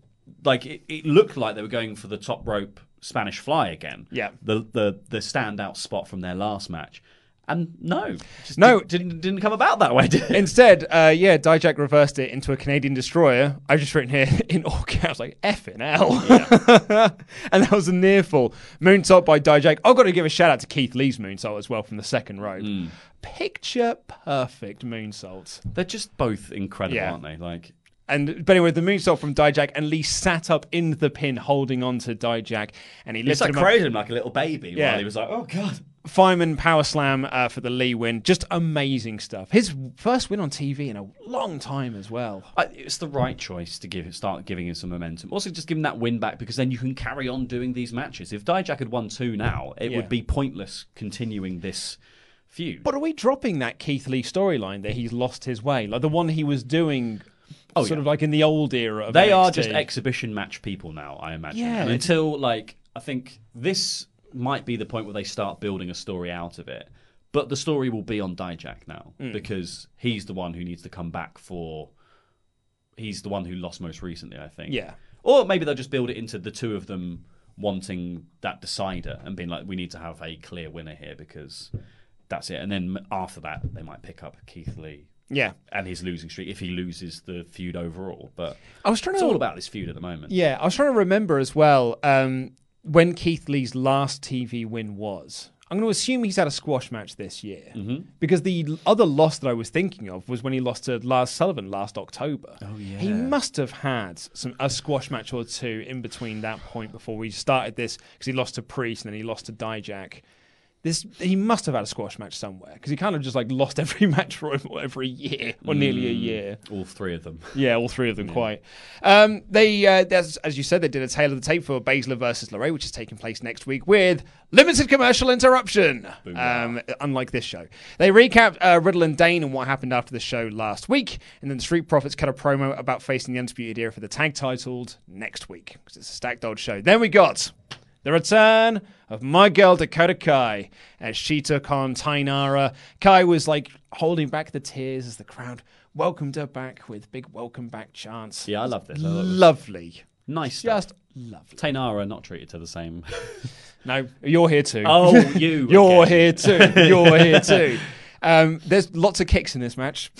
Speaker 9: like it, it looked like they were going for the top rope Spanish fly again.
Speaker 8: Yeah.
Speaker 9: The the the standout spot from their last match. And no,
Speaker 8: No.
Speaker 9: didn't, didn't didn't come about that way. Did it?
Speaker 8: Instead, uh, yeah, Dijak reversed it into a Canadian destroyer. I've just written here in all caps, like effing hell. and that was a near fall. Moonsault by Dijak. I've got to give a shout out to Keith Lee's moonsault as well from the second rope.
Speaker 9: Mm.
Speaker 8: Picture perfect moonsaults.
Speaker 9: They're just both incredible,
Speaker 8: Yeah.
Speaker 9: aren't they? Like
Speaker 8: And but anyway, the moonsault from Dijak and Lee sat up in the pin, holding on to Dijak, and he lifted
Speaker 9: like
Speaker 8: him up.
Speaker 9: cradled him like a little baby
Speaker 8: Yeah.
Speaker 9: while he was like, "Oh God."
Speaker 8: Fireman power slam uh, for the Lee win. Just amazing stuff. His first win on TV in a long time as well.
Speaker 9: I, it's the right choice to give start giving him some momentum. Also, just give him that win back because then you can carry on doing these matches. If Dijak had won two now, it
Speaker 8: Yeah.
Speaker 9: would be pointless continuing this feud.
Speaker 8: But are we dropping that Keith Lee storyline that he's lost his way, like the one he was doing,
Speaker 9: Oh,
Speaker 8: sort
Speaker 9: yeah.
Speaker 8: of like in the old era of
Speaker 9: they are just exhibition match people now, I imagine.
Speaker 8: Yeah.
Speaker 9: And until like I think this might be the point where they start building a story out of it. But the story will be on Dijak now
Speaker 8: Mm.
Speaker 9: because he's the one who needs to come back for. He's the one who lost most recently, I think.
Speaker 8: Yeah.
Speaker 9: Or maybe they'll just build it into the two of them wanting that decider and being like, we need to have a clear winner here because that's it. And then after that, they might pick up Keith Lee.
Speaker 8: Yeah.
Speaker 9: And his losing streak if he loses the feud overall. But
Speaker 8: I was trying
Speaker 9: it's
Speaker 8: to-
Speaker 9: all about this feud at the moment.
Speaker 8: Yeah, I was trying to remember as well um, when Keith Lee's last TV win was. I'm going to assume he's had a squash match this year
Speaker 9: Mhm.
Speaker 8: because the other loss that I was thinking of was when he lost to Lars Sullivan last October.
Speaker 9: Oh yeah,
Speaker 8: He must have had some a squash match or two in between that point before we started this because he lost to Priest and then he lost to Dijak. This he must have had a squash match somewhere because he kind of just like lost every match for every year or nearly a
Speaker 9: Mm,
Speaker 8: year.
Speaker 9: All three of them.
Speaker 8: Yeah, all three of them quite. Um, they, uh, as, you said, they did a tale of the tape for Baszler versus Lorray, which is taking place next week with limited commercial interruption. Um, unlike this show, they recapped uh, Riddle and Dain and what happened after the show last week, and then the Street Profits cut a promo about facing the Undisputed Era for the tag titles next week because it's a stacked old show. Then we got. The return of my girl Dakota Kai as she took on Taynara. Kai was like holding back the tears as the crowd welcomed her back with big welcome back chants.
Speaker 9: Yeah, I love this. I thought it was
Speaker 8: Lovely.
Speaker 9: Nice.
Speaker 8: Just
Speaker 9: stuff.
Speaker 8: lovely.
Speaker 9: Taynara not treated to the same.
Speaker 8: No, you're here too.
Speaker 9: Oh, you
Speaker 8: you're here too. You're here too. Um, there's lots of kicks in this match.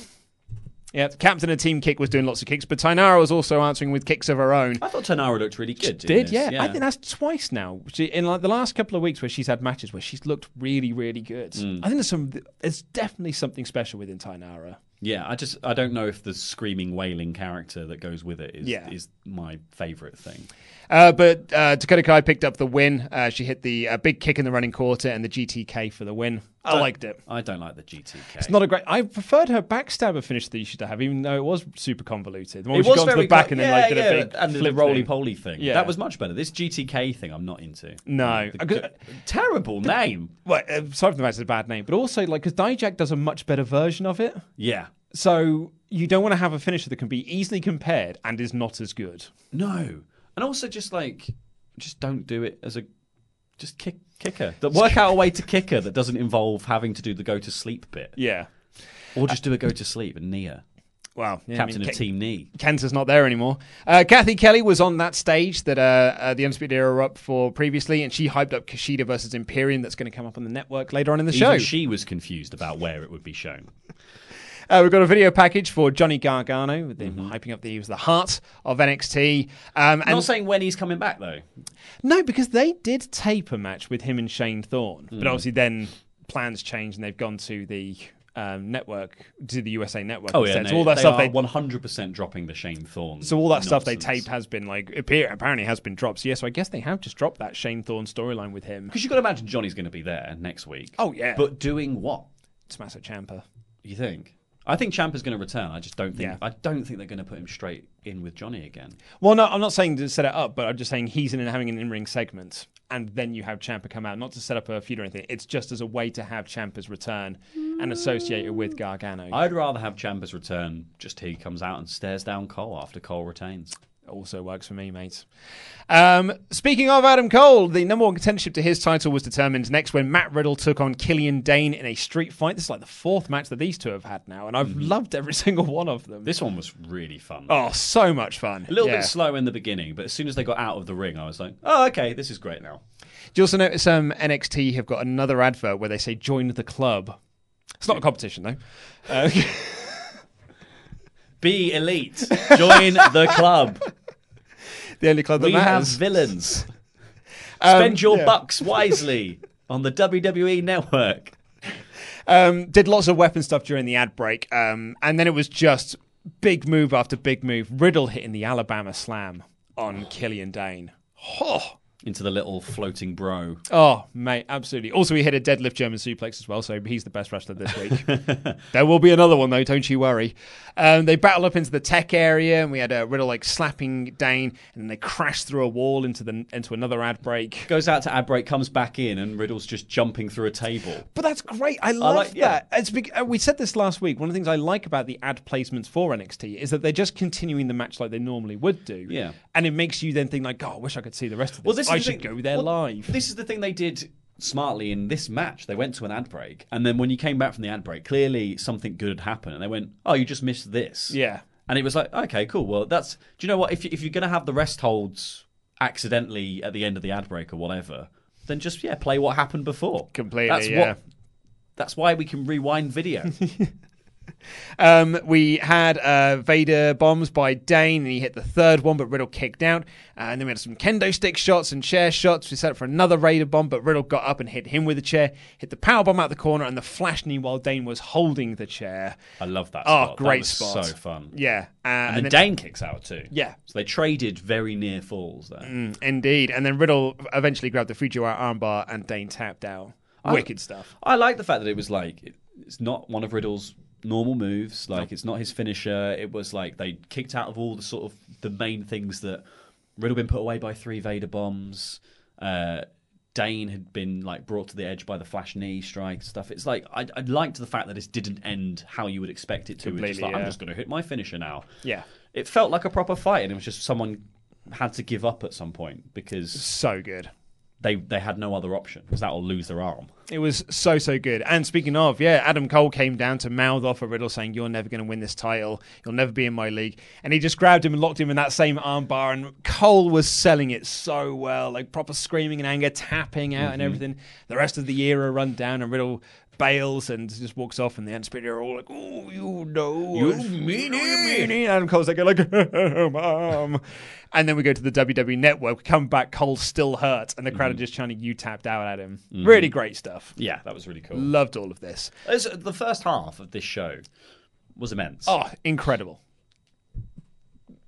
Speaker 8: Yeah, Captain of Team Kick was doing lots of kicks, but Taynara was also answering with kicks of her own.
Speaker 9: I thought Taynara looked really good.
Speaker 8: Did
Speaker 9: this,
Speaker 8: yeah. I think that's twice now. She, in like the last couple of weeks where she's had matches where she's looked really, really good.
Speaker 9: Mm.
Speaker 8: I think there's some. There's definitely something special within Taynara.
Speaker 9: Yeah, I just I don't know if the screaming, wailing character that goes with it is
Speaker 8: Yeah.
Speaker 9: is my favourite thing.
Speaker 8: Uh, but uh, Dakota Kai picked up the win. Uh, she hit the uh, big kick in the running quarter and the GTK for the win. I liked it.
Speaker 9: I don't like the GTK.
Speaker 8: It's not a great. I preferred her backstabber finish that you should have, even though it was super convoluted. The one
Speaker 9: It
Speaker 8: she
Speaker 9: was
Speaker 8: got onto
Speaker 9: very
Speaker 8: the back
Speaker 9: cla-
Speaker 8: and then
Speaker 9: yeah,
Speaker 8: like did
Speaker 9: yeah,
Speaker 8: a big
Speaker 9: and the
Speaker 8: flip
Speaker 9: roly
Speaker 8: thing.
Speaker 9: poly thing.
Speaker 8: Yeah,
Speaker 9: that was much better. This GTK thing, I'm not into.
Speaker 8: no
Speaker 9: The- terrible name.
Speaker 8: Well, uh, aside from the fact it's a bad name, but also like because Dijak does a much better version of it.
Speaker 9: Yeah.
Speaker 8: So you don't want to have a finisher that can be easily compared and is not as good.
Speaker 9: No, and also just like just don't do it as a just kick kicker. That work out a way to kicker that doesn't involve having to do the go to sleep bit.
Speaker 8: Yeah.
Speaker 9: Or just do a go to sleep and Nia.
Speaker 8: Wow, yeah, I
Speaker 9: captain
Speaker 8: mean,
Speaker 9: of
Speaker 8: Ke-
Speaker 9: Team Knee.
Speaker 8: Kenta's not there anymore. Uh, Cathy Kelley was on that stage that uh, uh, the Undisputed Era were up for previously, and she hyped up Kushida versus Imperium. That's going to come up on the network later on in the
Speaker 9: Even
Speaker 8: show.
Speaker 9: she was confused about where it would be shown.
Speaker 8: Uh, we've got a video package for Johnny Gargano with him
Speaker 9: Mm-hmm.
Speaker 8: hyping up that he was the heart of NXT. Um,
Speaker 9: I'm
Speaker 8: and
Speaker 9: not saying when he's coming back though.
Speaker 8: no, because they did tape a match with him and Shane Thorne, but
Speaker 9: Mm.
Speaker 8: obviously then plans changed and they've gone to the um, network, to the USA network.
Speaker 9: Oh yeah, no,
Speaker 8: so all that
Speaker 9: they
Speaker 8: stuff they
Speaker 9: 100% dropping the Shane Thorne.
Speaker 8: So all that stuff they taped has been like appear, apparently has been dropped. So yeah, so I guess they have just dropped that Shane Thorne storyline with him.
Speaker 9: Because you've got to imagine Johnny's going to be there next week.
Speaker 8: Oh yeah,
Speaker 9: But doing what?
Speaker 8: Tommaso Ciampa.
Speaker 9: You think? I think Ciampa's going to return. I just don't think.
Speaker 8: Yeah.
Speaker 9: I don't think they're going to put him straight in with Johnny again.
Speaker 8: Well, no, I'm not saying to set it up, but I'm just saying he's in and having an in-ring segment, and then you have Ciampa come out, not to set up a feud or anything. It's just as a way to have Ciampa's return and associate it with Gargano.
Speaker 9: I'd rather have Ciampa's return. Just he comes out and stares down Cole after Cole retains.
Speaker 8: Also works for me, mate. Um, speaking of Adam Cole, the number one contendership to his title was determined next when Matt Riddle took on Killian Dain in a street fight. This is like the fourth match that these two have had now, and I've loved every single one of them.
Speaker 9: This one was really fun.
Speaker 8: Oh, so much fun.
Speaker 9: A little
Speaker 8: Yeah.
Speaker 9: bit slow in the beginning, but as soon as they got out of the ring, I was like, "Oh, okay, this is great now."
Speaker 8: Do you also notice um, NXT have got another advert where they say "Join the club"? It's not a competition though. Uh,
Speaker 9: Be elite. Join the club.
Speaker 8: the only club that
Speaker 9: we have villains.
Speaker 8: Um,
Speaker 9: Spend your
Speaker 8: yeah.
Speaker 9: bucks wisely on the WWE network.
Speaker 8: Um, did lots of weapon stuff during the ad break, um, and then it was just big move after big move. Riddle hitting the Alabama Slam on Killian Dain. Oh,
Speaker 9: Into the little floating bro.
Speaker 8: oh, mate, absolutely. Also, he hit a deadlift German suplex as well, so he's the best wrestler this week. there will be another one though, don't you worry. Um, they battle up into the tech area, and we had a Riddle like slapping Dain, and then they crash through a wall into the into another ad break.
Speaker 9: Goes out to ad break, comes back in, and Riddle's just jumping through a table.
Speaker 8: But that's great. I love
Speaker 9: like- yeah.
Speaker 8: that. It's bec- uh, we said this last week. One of the things I like about the ad placements for NXT is that they're just continuing the match like they normally would do.
Speaker 9: Yeah.
Speaker 8: And it makes you then think like, oh, I wish I could see the rest of this.
Speaker 9: Well, this is
Speaker 8: I should
Speaker 9: thing-
Speaker 8: go there
Speaker 9: well,
Speaker 8: live.
Speaker 9: This is the thing they did smartly in this match. They went to an ad break, and then when you came back from the ad break, clearly something good had happened, and they went, "Oh, you just missed this."
Speaker 8: Yeah.
Speaker 9: And it was like, okay, cool. Well, that's. Do you know what? If you, if you're going to have the rest holds accidentally at the end of the ad break or whatever, then just yeah, play what happened before.
Speaker 8: Completely,
Speaker 9: That's
Speaker 8: yeah.
Speaker 9: what. That's why we can rewind video.
Speaker 8: Um, we had uh, Vader bombs by Dain, and he hit the third one, but Riddle kicked out. Uh, and then we had some kendo stick shots and chair shots. We set up for another Vader bomb, but Riddle got up and hit him with a chair, hit the power bomb out the corner, and the flash knee while Dain was holding the chair.
Speaker 9: I love that.
Speaker 8: Oh,
Speaker 9: spot.
Speaker 8: great
Speaker 9: that was
Speaker 8: spot.
Speaker 9: So fun.
Speaker 8: Yeah, uh,
Speaker 9: and, then,
Speaker 8: then-
Speaker 9: Dain kicks out too.
Speaker 8: Yeah.
Speaker 9: So they traded very near falls there.
Speaker 8: Mm, indeed. And then Riddle eventually grabbed the Fujiwara armbar, and Dain tapped out.
Speaker 9: I-
Speaker 8: Wicked stuff.
Speaker 9: I like the fact that it was like it- it's not one of Riddle's normal moves. Like it's not his finisher. It was like they kicked out of all the sort of the main things that Riddle been put away by three Vader bombs. Uh, Dain had been like brought to the edge by the flash knee strike stuff. It's like I, I liked the fact that this didn't end how you would expect it to. It's just
Speaker 8: Completely,
Speaker 9: like I'm just going to hit my finisher now.
Speaker 8: Yeah.
Speaker 9: It felt like a proper fight, and it was just someone had to give up at some point because
Speaker 8: So good.
Speaker 9: They they had no other option because that will lose their arm.
Speaker 8: It was so so good. And speaking of, yeah, Adam Cole came down to mouth off a Riddle saying, "You're never going to win this title. You'll never be in my league." And he just grabbed him and locked him in that same armbar. And Cole was selling it so well, like proper screaming and anger, tapping out, and
Speaker 9: Mhm.
Speaker 8: everything. The rest of the era run down, and Riddle bails and just walks off, and the Undisputed are all like, "Oh, you know,
Speaker 9: You mean
Speaker 8: you
Speaker 9: it."
Speaker 8: mean. Adam Cole's like, like Mom. and then we go to the WWE Network. We come back, Cole's still hurt, and the crowd are just chanting, "You tapped out" at him.
Speaker 9: Mhm.
Speaker 8: Really great stuff.
Speaker 9: Yeah, that was really cool.
Speaker 8: Loved all of this.
Speaker 9: It's- the first half of this show was immense.
Speaker 8: Oh, incredible.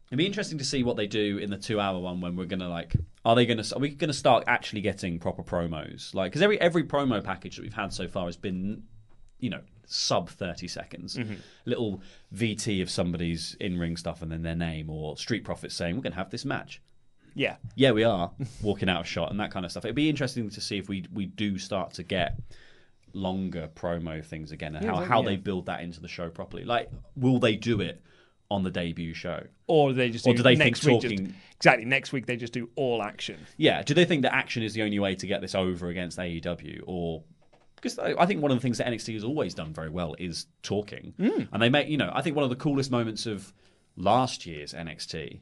Speaker 9: It'd be interesting to see what they do in the two-hour one when we're gonna like. Are they gonna? Are we gonna start actually getting proper promos? Like, because every every promo package that we've had so far has been, you know, sub thirty seconds.
Speaker 8: Mhm.
Speaker 9: Little VT of somebody's in-ring stuff and then their name, or Street Profits saying we're gonna have this match.
Speaker 8: Yeah.
Speaker 9: Yeah, we are walking out of shot and that kind of stuff. It'd be interesting to see if we we do start to get longer promo things again and
Speaker 8: Yeah,
Speaker 9: how, how
Speaker 8: yeah.
Speaker 9: they build that into the show properly. Like, will they do it on the debut show?
Speaker 8: Or they just
Speaker 9: Or
Speaker 8: do,
Speaker 9: do they
Speaker 8: next
Speaker 9: think
Speaker 8: week
Speaker 9: talking?
Speaker 8: just, exactly next week they just do all action.
Speaker 9: Yeah, do they think that action is the only way to get this over against AEW, or because I I think one of the things that NXT has always done very well is talking,
Speaker 8: Mm.
Speaker 9: and they make you know I think one of the coolest moments of last year's NXT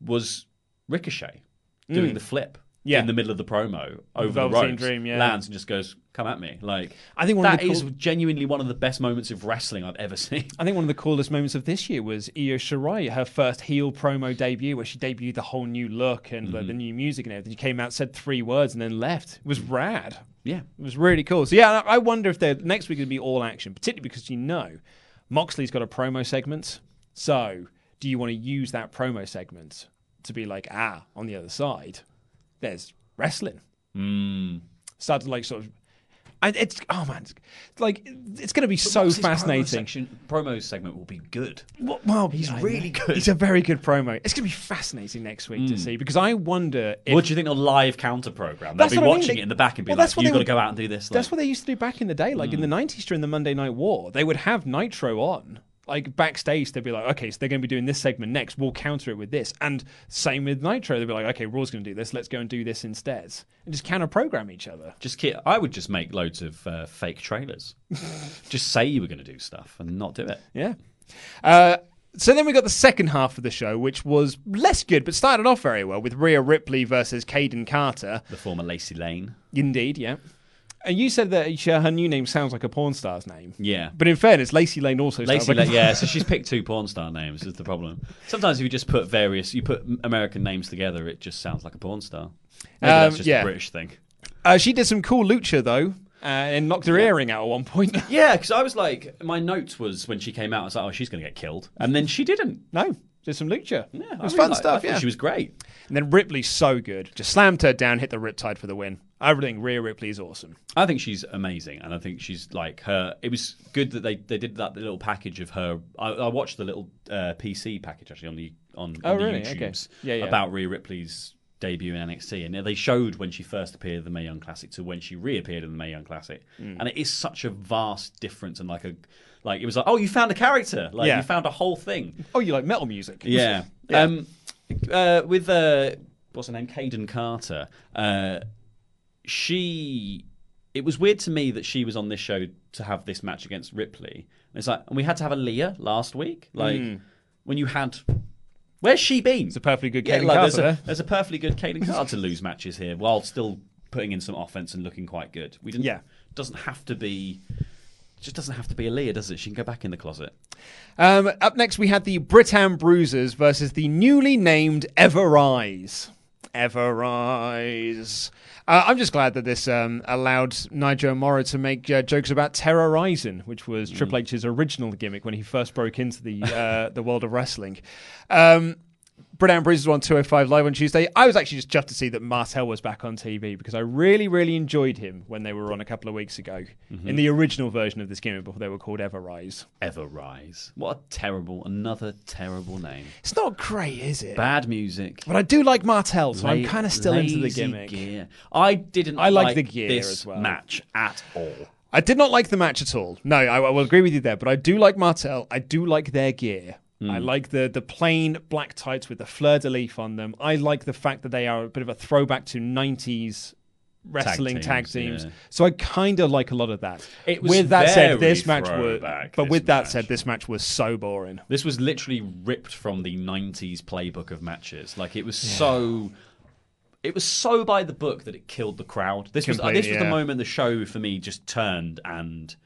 Speaker 9: was Ricochet doing
Speaker 8: Mm.
Speaker 9: the flip.
Speaker 8: Yeah.
Speaker 9: in the middle of the promo over the
Speaker 8: Velveteen
Speaker 9: ropes,
Speaker 8: Dream, yeah.
Speaker 9: lands and just goes, "Come at me!" Like
Speaker 8: I think one of
Speaker 9: that
Speaker 8: the
Speaker 9: is genuinely one of the best moments of wrestling I've ever seen.
Speaker 8: I think one of the coolest moments of this year was Io Shirai, her first heel promo debut, where she debuted the whole new look and like, the
Speaker 9: Mm-hmm.
Speaker 8: new music and everything. She came out, said three words, and then left. It was rad.
Speaker 9: Yeah.
Speaker 8: It was really cool. So, yeah, I wonder if next week going to be all action, particularly because you know Moxley's got a promo segment. So, do you want to use that promo segment to be like, ah, on the other side, there's wrestling?
Speaker 9: Mm.
Speaker 8: Start to like sort of. And it's oh man, it's like it's going to be
Speaker 9: But
Speaker 8: so fascinating.
Speaker 9: Promo, section, promo segment will be good.
Speaker 8: Well, well,
Speaker 9: He's really good.
Speaker 8: He's a very good promo. It's going to be fascinating next week to
Speaker 9: Mm.
Speaker 8: see because I wonder if
Speaker 9: what do you think of live counter program? They'll be
Speaker 8: what I mean.
Speaker 9: watching
Speaker 8: They-
Speaker 9: it in the back and be
Speaker 8: Well,
Speaker 9: like, "You've got to go out and do this."
Speaker 8: That's what they used to do back in the day. Like in the
Speaker 9: Mm.
Speaker 8: 90s during the Monday Night War, they would have Nitro on. Like backstage, they'd be like, okay, so they're going to be doing this segment next. We'll counter it with this. And same with Nitro. They'd be like, okay, Raw's going to do this. Let's go and do this instead. And just counter program each other.
Speaker 9: Just ki- I would just make loads of uh, fake trailers. just say you were going to do stuff and not do it.
Speaker 8: Yeah. Uh, so then we got the second half of the show, which was less good, but started off very well with Rhea Ripley versus Kayden Carter.
Speaker 9: The former Lacey Lane.
Speaker 8: Indeed, yeah. And you said that she- her new name sounds like a porn star's name.
Speaker 9: Yeah.
Speaker 8: But in fairness, Lacey Lane also sounds
Speaker 9: Lacey
Speaker 8: like
Speaker 9: Lane, yeah. So she's picked two porn star names. Is the problem? Sometimes if you just put various, you put American names together, it just sounds like a porn star. Maybe
Speaker 8: Um,
Speaker 9: that's just
Speaker 8: yeah.
Speaker 9: a British thing.
Speaker 8: Uh, she did some cool lucha though, uh, and knocked her earring out at one point.
Speaker 9: Yeah, because I was like, my note was when she came out, I was like, oh, she's going to get killed, and then she didn't.
Speaker 8: No, did some lucha.
Speaker 9: Yeah,
Speaker 8: it was
Speaker 9: really
Speaker 8: fun
Speaker 9: liked-
Speaker 8: stuff. Yeah,
Speaker 9: she was great.
Speaker 8: And then Ripley's so good, just slammed her down, hit the riptide for the win. I think Rhea Ripley is awesome.
Speaker 9: I think she's amazing, and I think she's like her. It was good that they, they did that little package of her. I, I watched the little uh, PC package actually on the on,
Speaker 8: Oh,
Speaker 9: on the
Speaker 8: really? Okay.
Speaker 9: YouTubes
Speaker 8: Yeah, yeah.
Speaker 9: about Rhea Ripley's debut in NXT, and they showed when she first appeared at the Mae Young Classic to when she reappeared in the Mae Young Classic,
Speaker 8: Mm.
Speaker 9: and it is such a vast difference and like a like it was like oh you found a character like
Speaker 8: Yeah.
Speaker 9: you found a whole thing.
Speaker 8: Oh, you like metal music?
Speaker 9: Yeah.
Speaker 8: Yeah.
Speaker 9: Um, uh, with uh, what's her name, Kayden Carter. Uh, she. It was weird to me that she was on this show to have this match against Ripley. And it's like, and we had to have a Leah last week. Like
Speaker 8: Mm.
Speaker 9: when you had, where's she been?
Speaker 8: It's a perfectly good
Speaker 9: Yeah,
Speaker 8: Kayden
Speaker 9: like, there's,
Speaker 8: Carter.
Speaker 9: a, there's a perfectly good Kayden Carter to lose matches here while still putting in some offense and looking quite good. We didn't.
Speaker 8: Yeah.
Speaker 9: Doesn't have to be. Just doesn't have to be a Leah, does it? She can go back in the closet.
Speaker 8: Um, up next, we had the Britam Bruisers versus the newly named Ever Everrise. Everrise. Uh, I'm just glad that this um, allowed Nigel Morrow to make uh, jokes about terrorizing, which was Triple H's original gimmick when he first broke into the uh, the world of wrestling. Um, Britam Bruisers were on 205 Live on Tuesday. I was actually just chuffed to see that Martel was back on TV because I really, really enjoyed him when they were on a couple of weeks ago
Speaker 9: Mhm.
Speaker 8: in the original version of this game before they were called Everrise.
Speaker 9: Ever Rise. What a terrible, another terrible name.
Speaker 8: It's not great, is it?
Speaker 9: Bad music.
Speaker 8: But I do like Martel, so I'm kind of still into the gimmick.
Speaker 9: Gear. I didn't.
Speaker 8: I like
Speaker 9: like
Speaker 8: the gear
Speaker 9: this
Speaker 8: as well.
Speaker 9: match at all.
Speaker 8: I did not like the match at all. No, I, I will agree with you there, but I do like Martel. I do like their gear.
Speaker 9: Hmm.
Speaker 8: I like the the plain black tights with the fleur de lis on them. I like the fact that they are a bit of a throwback to 90s wrestling tag
Speaker 9: teams,
Speaker 8: teams.
Speaker 9: yeah.
Speaker 8: So I kind of like a lot of that.
Speaker 9: It was
Speaker 8: with that said, this match was but
Speaker 9: this
Speaker 8: with that
Speaker 9: match.
Speaker 8: said, this match was so boring.
Speaker 9: This was literally ripped from the '90s playbook of matches. Like it was so. It was so by the book that it killed the crowd. This was uh, this
Speaker 8: Completely,
Speaker 9: was the moment the show for me just turned and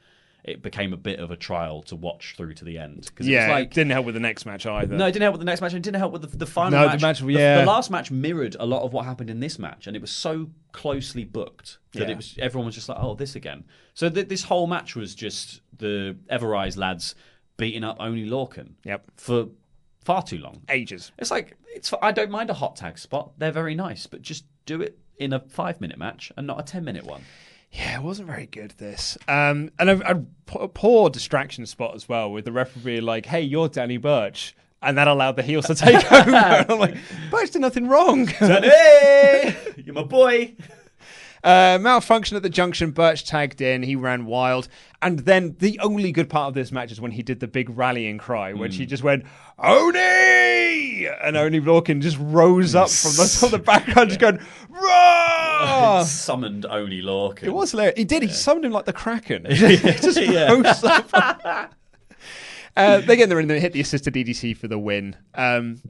Speaker 9: it became a bit of a trial to watch through to the end. Because
Speaker 8: yeah,
Speaker 9: it like,
Speaker 8: it didn't help with the next match either.
Speaker 9: no, it didn't help with the next match, and it didn't help with the, the final
Speaker 8: No, the
Speaker 9: match.
Speaker 8: match-
Speaker 9: The-
Speaker 8: yeah.
Speaker 9: the, last match mirrored a lot of what happened in this match, and it was so closely booked that
Speaker 8: Yeah.
Speaker 9: it was everyone was just like, "Oh, this again." So th- this whole match was just the Everrise lads beating up Oney Lorcan.
Speaker 8: Yep.
Speaker 9: For far too long,
Speaker 8: ages.
Speaker 9: It's like it's. I don't mind a hot tag spot; they're very nice, but just do it in a five minute match and not a ten minute one.
Speaker 8: Yeah, it wasn't very good. This, um, and a poor distraction spot as well, with the referee like, "Hey, you're Danny Burch," and that allowed the heels to take over. And I'm like, Birch did nothing wrong.
Speaker 9: hey, you're my boy.
Speaker 8: Uh, malfunction at the junction. Burch tagged in. He ran wild, and then the only good part of this match is when he did the big rallying cry, when he just went Oney, and Oney Lorcan just rose up from the, from the background, just going Raw!
Speaker 9: Summoned Oney Lorcan.
Speaker 8: It was hilarious. He did. He summoned him like the Kraken. He just rose up. Uh, they get in the ring. They hit the assisted DDT for the win. Um,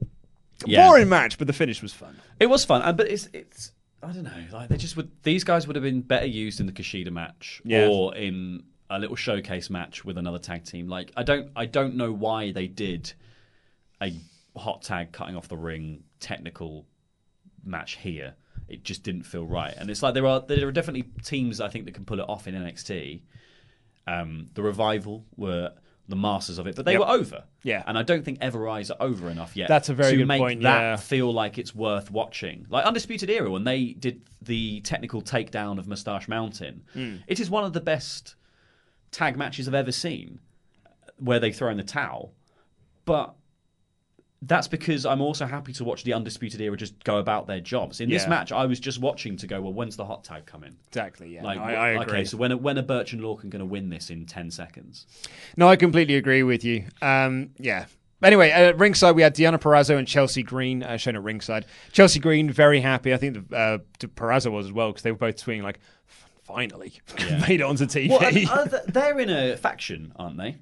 Speaker 9: Yeah.
Speaker 8: Boring match, but the finish was fun.
Speaker 9: It was fun, and- but it's it's I don't know. Like they just would. These guys would have been better used in the Kushida match
Speaker 8: Yeah.
Speaker 9: or in a little showcase match with another tag team. Like I don't I don't know why they did a hot tag cutting off the ring technical match here. It just didn't feel right, and it's like there are there are definitely teams I think that can pull it off in NXT. Um, the revival were the masters of it, but they
Speaker 8: Yep.
Speaker 9: were over.
Speaker 8: Yeah.
Speaker 9: and I don't think Ever Rise are over enough yet.
Speaker 8: That's a very
Speaker 9: to
Speaker 8: good
Speaker 9: make
Speaker 8: point,
Speaker 9: That
Speaker 8: yeah.
Speaker 9: feel like it's worth watching. Like Undisputed Era when they did the technical takedown of Moustache Mountain,
Speaker 8: Mm.
Speaker 9: it is one of the best tag matches I've ever seen, where they throw in the towel. But that's because I'm also happy to watch the Undisputed Era just go about their jobs. In this
Speaker 8: Yeah.
Speaker 9: match, I was just watching to go, well, when's the hot tag coming?
Speaker 8: Exactly. Yeah.
Speaker 9: Like,
Speaker 8: No, I, I
Speaker 9: okay, so when are, when are Burch and Lorcan going to win this in ten seconds?
Speaker 8: No, I completely agree with you. Um, yeah. Anyway, at ringside, we had Deonna Purrazzo and Chelsea Green uh, shown at ringside. Chelsea Green, very happy. I think the, uh, Perrazzo was as well because they were both tweeting, like, finally made it onto TV.
Speaker 9: Well, and, uh, th- they're in a faction, aren't they?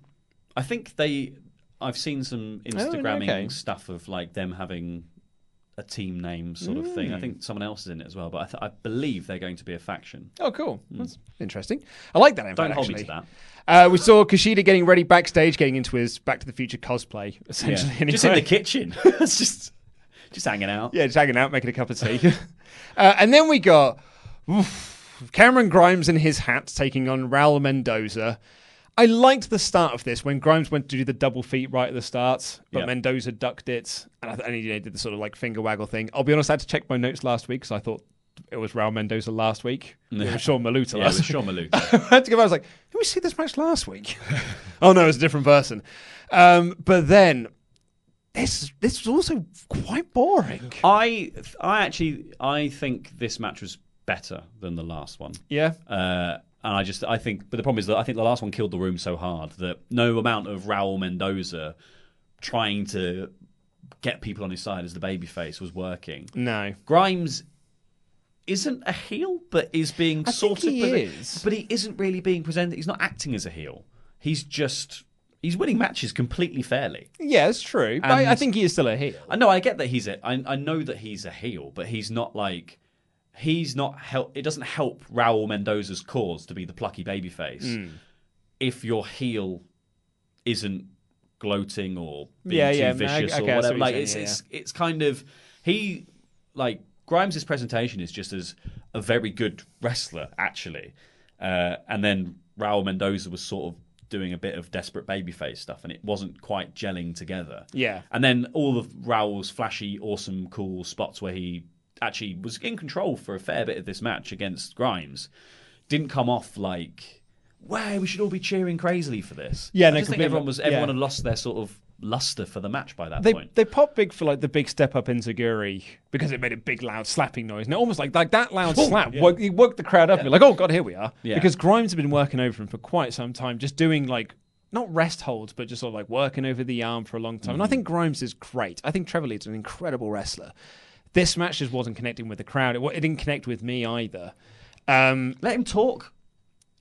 Speaker 9: I think they. I've seen some
Speaker 8: Oh,
Speaker 9: Instagramming
Speaker 8: okay.
Speaker 9: stuff of like them having a team name sort of thing. I
Speaker 8: Mm.
Speaker 9: think someone else is in it as well, but I, th- I believe they're going to be a faction.
Speaker 8: Oh, cool. That's interesting. I like that.
Speaker 9: Don't hold me to that.
Speaker 8: Uh, we saw Kushida getting ready backstage, getting into his Back to the Future cosplay, essentially.
Speaker 9: Yeah. Just in the kitchen. it's just just hanging out.
Speaker 8: Yeah, just hanging out, making a cup of tea. uh, and then we got oof, Cameron Grimes in his hat taking on Raul Mendoza. I liked the start of this when Grimes went to do the double feet right at the start, but
Speaker 9: Yeah.
Speaker 8: Mendoza ducked it, and I th- and he did the sort of like finger waggle thing. I'll be honest, I had to check my notes last week because I thought it was Raul Mendoza last week. It was Sean Maluta
Speaker 9: Yeah, it
Speaker 8: last
Speaker 9: was
Speaker 8: week.
Speaker 9: Sean Maluta.
Speaker 8: I had to go back. I was like, did we see this match last week? oh no, it was a different person. Um, but then this this was also quite boring.
Speaker 9: I I actually I think this match was better than the last one.
Speaker 8: Yeah.
Speaker 9: Uh, and I just I think, but the problem is that I think the last one killed the room so hard that no amount of Raul Mendoza trying to get people on his side as the babyface was working.
Speaker 8: No.
Speaker 9: Grimes isn't a heel, but is being
Speaker 8: I
Speaker 9: sort
Speaker 8: think
Speaker 9: of.
Speaker 8: is.
Speaker 9: but he isn't really being presented. He's not acting as a heel. He's just he's winning matches completely fairly.
Speaker 8: Yeah, it's true. But I, I think he is still a heel.
Speaker 9: I know. I get that he's a. I, I know that he's a heel, but he's not like. He's not help. It doesn't help Raul Mendoza's cause to be the plucky babyface
Speaker 8: Mm.
Speaker 9: if your heel isn't gloating or being
Speaker 8: Yeah,
Speaker 9: too
Speaker 8: yeah, I-
Speaker 9: vicious
Speaker 8: I
Speaker 9: or whatever.
Speaker 8: what
Speaker 9: Like
Speaker 8: saying,
Speaker 9: it's
Speaker 8: yeah,
Speaker 9: it's it's kind of he like Grimes' presentation is just as a very good wrestler actually, uh, and then Raul Mendoza was sort of doing a bit of desperate babyface stuff, and it wasn't quite gelling together.
Speaker 8: Yeah.
Speaker 9: And then all of Raul's flashy, awesome, cool spots where he actually was in control for a fair bit of this match against Grimes didn't come off like, wow, we should all be cheering crazily for this.
Speaker 8: Yeah,
Speaker 9: I
Speaker 8: no,
Speaker 9: just think everyone was everyone
Speaker 8: yeah.
Speaker 9: had lost their sort of luster for the match by that
Speaker 8: They
Speaker 9: point.
Speaker 8: they popped big for like the big step up in enzuigiri because it made a big loud slapping noise. And it almost like like that loud
Speaker 9: Oh,
Speaker 8: slap
Speaker 9: yeah.
Speaker 8: woke, woke the crowd up be like, oh god, here we are.
Speaker 9: Yeah.
Speaker 8: Because Grimes had been working over him for quite some time, just doing like not rest holds, but just sort of like working over the arm for a long time. And I
Speaker 9: Mm.
Speaker 8: think Grimes is great. I think Trevor Lee's an incredible wrestler. This match just wasn't connecting with the crowd. It, it didn't connect with me either. Um,
Speaker 9: Let him talk.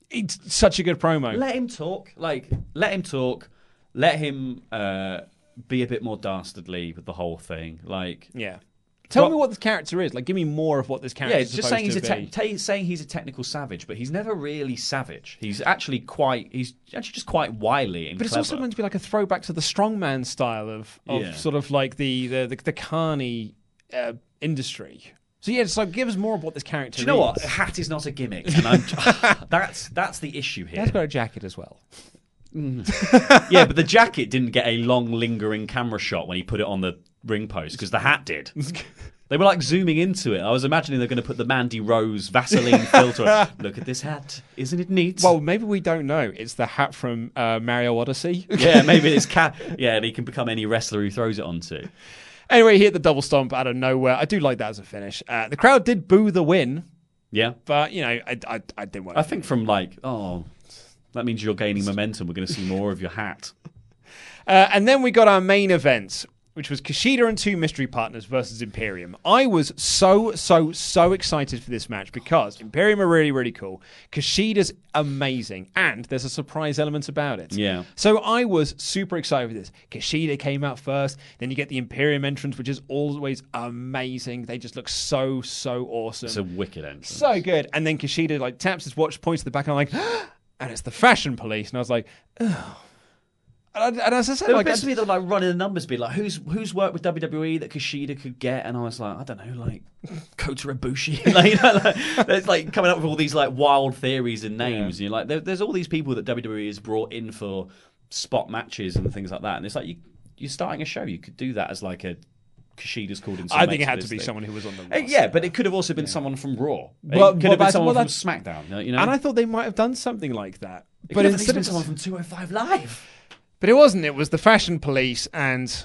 Speaker 8: It's such a good promo.
Speaker 9: Let him talk. Like, let him talk. Let him uh, be a bit more dastardly with the whole thing. Like,
Speaker 8: Yeah. Tell
Speaker 9: Well-
Speaker 8: me what this character is. Like, give me more of what this character
Speaker 9: Yeah,
Speaker 8: is
Speaker 9: just saying he's a
Speaker 8: to
Speaker 9: te- saying he's a technical savage, but he's never really savage. He's actually quite. He's actually just quite wily and
Speaker 8: But it's also meant to be like a throwback to the strongman style of, of
Speaker 9: Yeah.
Speaker 8: sort of like the the the, the carny uh, industry. So yeah, so give us more of what this character.
Speaker 9: Do you know what?
Speaker 8: is.
Speaker 9: A hat is not a gimmick, and I'm, that's that's the issue here.
Speaker 8: He
Speaker 9: here.
Speaker 8: has got a jacket as well.
Speaker 9: yeah, but the jacket didn't get a long, lingering camera shot when he put it on the ring post because the hat did. They were like zooming into it. I was imagining they're going to put the Mandy Rose Vaseline filter. Look at this hat, isn't it neat?
Speaker 8: Well, maybe we don't know. It's the hat from uh, Mario Odyssey.
Speaker 9: yeah, maybe it's cat. Yeah, and he can become any wrestler who throws it onto.
Speaker 8: Anyway, he hit the double stomp out of nowhere. I do like that as a finish. Uh, the crowd did boo the win,
Speaker 9: Yeah,
Speaker 8: but you know, I, I, I didn't want.
Speaker 9: I think from like, oh, that means you're gaining momentum. We're going to see more of your hat.
Speaker 8: Uh, and then we got our main event, which was Kushida and two mystery partners versus Imperium. I was so, so, so excited for this match because Imperium are really, really cool. Kushida's amazing, and there's a surprise element about it.
Speaker 9: Yeah.
Speaker 8: So I was super excited for this. Kushida came out first, then you get the Imperium entrance, which is always amazing. They just look so, so awesome.
Speaker 9: It's a wicked entrance.
Speaker 8: So good. And then Kushida like taps his watch, points to the back, and I'm like, and it's the fashion police. And I was like, oh. And, as I said,
Speaker 9: There were
Speaker 8: like,
Speaker 9: bits
Speaker 8: I-
Speaker 9: of me that like running the numbers, be like, who's who's worked with WWE that Kushida could get, and I was like, I don't know, like Kota Ibushi, like, you know, like, there's like coming up with all these like wild theories and names, and you're like, there, there's all these people that WWE has brought in for spot matches and things like that, and it's like you you're starting a show, you could do that as like a Kushida's called in. some
Speaker 8: I think it had to be
Speaker 9: thing.
Speaker 8: someone who was on the
Speaker 9: Uh,
Speaker 8: roster.
Speaker 9: yeah, but it could have also been someone from Raw. It
Speaker 8: Well-
Speaker 9: could
Speaker 8: well,
Speaker 9: have been someone
Speaker 8: well,
Speaker 9: from SmackDown. You know,
Speaker 8: And I thought they might have done something like that.
Speaker 9: it
Speaker 8: but
Speaker 9: could have
Speaker 8: instead
Speaker 9: been
Speaker 8: of
Speaker 9: someone from 205 Live.
Speaker 8: But it wasn't. It was the fashion police, and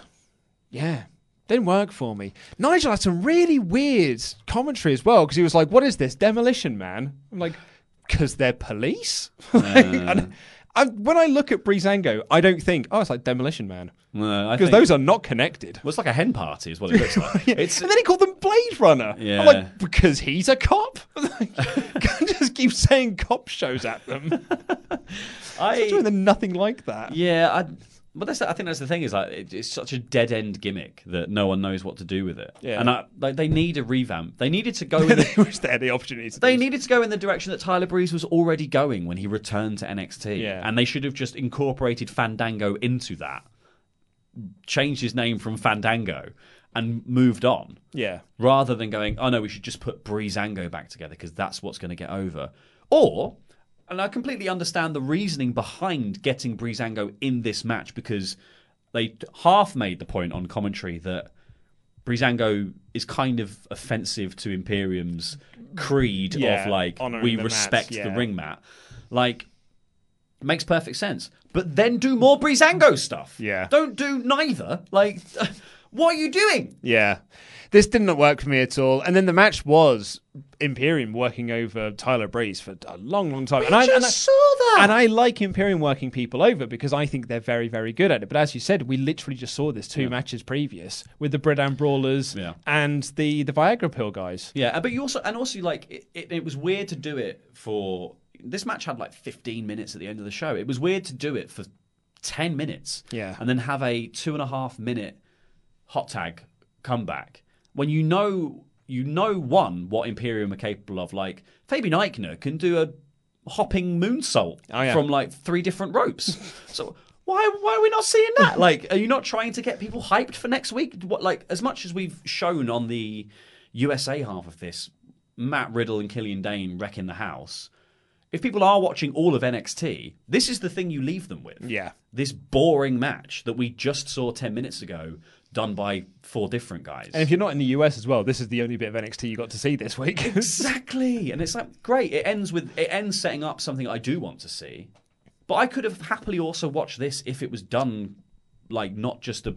Speaker 8: yeah, didn't work for me. Nigel had some really weird commentary as well because he was like, "What is this Demolition Man?" I'm like, "Cause they're police." Like, I, when I look at Breezango, I don't think, "Oh, it's like Demolition Man," because
Speaker 9: think-
Speaker 8: those are not connected.
Speaker 9: Well, it's like a hen party, is what it looks like. It's
Speaker 8: and then he called them Blade Runner.
Speaker 9: Yeah.
Speaker 8: I'm like, because he's a cop. Like, can't just keep saying cop shows at them.
Speaker 9: I
Speaker 8: doing them nothing like that.
Speaker 9: Yeah, I, but that's I think that's the thing is like it, it's such a dead end gimmick that no one knows what to do with it.
Speaker 8: Yeah.
Speaker 9: and I, like they need a revamp. They needed to go. in the,
Speaker 8: they wish they had the opportunity. To
Speaker 9: they needed to go in the direction that Tyler Breeze was already going when he returned to NXT.
Speaker 8: Yeah.
Speaker 9: and they should have just incorporated Fandango into that, changed his name from Fandango, and moved on.
Speaker 8: Yeah.
Speaker 9: rather than going, oh no, we should just put Breezango back together because that's what's going to get over. Or, and I completely understand the reasoning behind getting Breezango in this match because they half made the point on commentary that Breezango is kind of offensive to Imperium's creed
Speaker 8: Yeah,
Speaker 9: of like we
Speaker 8: the
Speaker 9: respect the
Speaker 8: yeah.
Speaker 9: ring mat. Like makes perfect sense. But then do more Breezango stuff.
Speaker 8: Yeah.
Speaker 9: Don't do neither. Like what are you doing?
Speaker 8: Yeah. This didn't work for me at all. And then the match was Imperium working over Tyler Breeze for a long, long time. and I, and I
Speaker 9: saw that.
Speaker 8: And I like Imperium working people over because I think they're very, very good at it. But as you said, we literally just saw this two matches previous with the Bridan Brawlers
Speaker 9: Yeah.
Speaker 8: and the, the Viagra Pill guys.
Speaker 9: Yeah, uh, but you also and also like it, it, it was weird to do it for this match had like 15 minutes at the end of the show. It was weird to do it for 10 minutes,
Speaker 8: Yeah.
Speaker 9: and then have a two and a half minute hot tag comeback when you know you know one what Imperium are capable of. Like Fabian Aichner can do a hopping moonsault
Speaker 8: Oh, yeah.
Speaker 9: from like three different ropes. so. Why, why are we not seeing that? Like, are you not trying to get people hyped for next week? What, like, as much as we've shown on the USA half of this, Matt Riddle and Killian Dain wrecking the house. If people are watching all of NXT, this is the thing you leave them with.
Speaker 8: Yeah.
Speaker 9: This boring match that we just saw 10 minutes ago, done by four different guys.
Speaker 8: And if you're not in the US as well, this is the only bit of NXT you got to see this week.
Speaker 9: exactly. And it's like, great. It ends with, it ends setting up something I do want to see. But I could have happily also watched this if it was done like not just a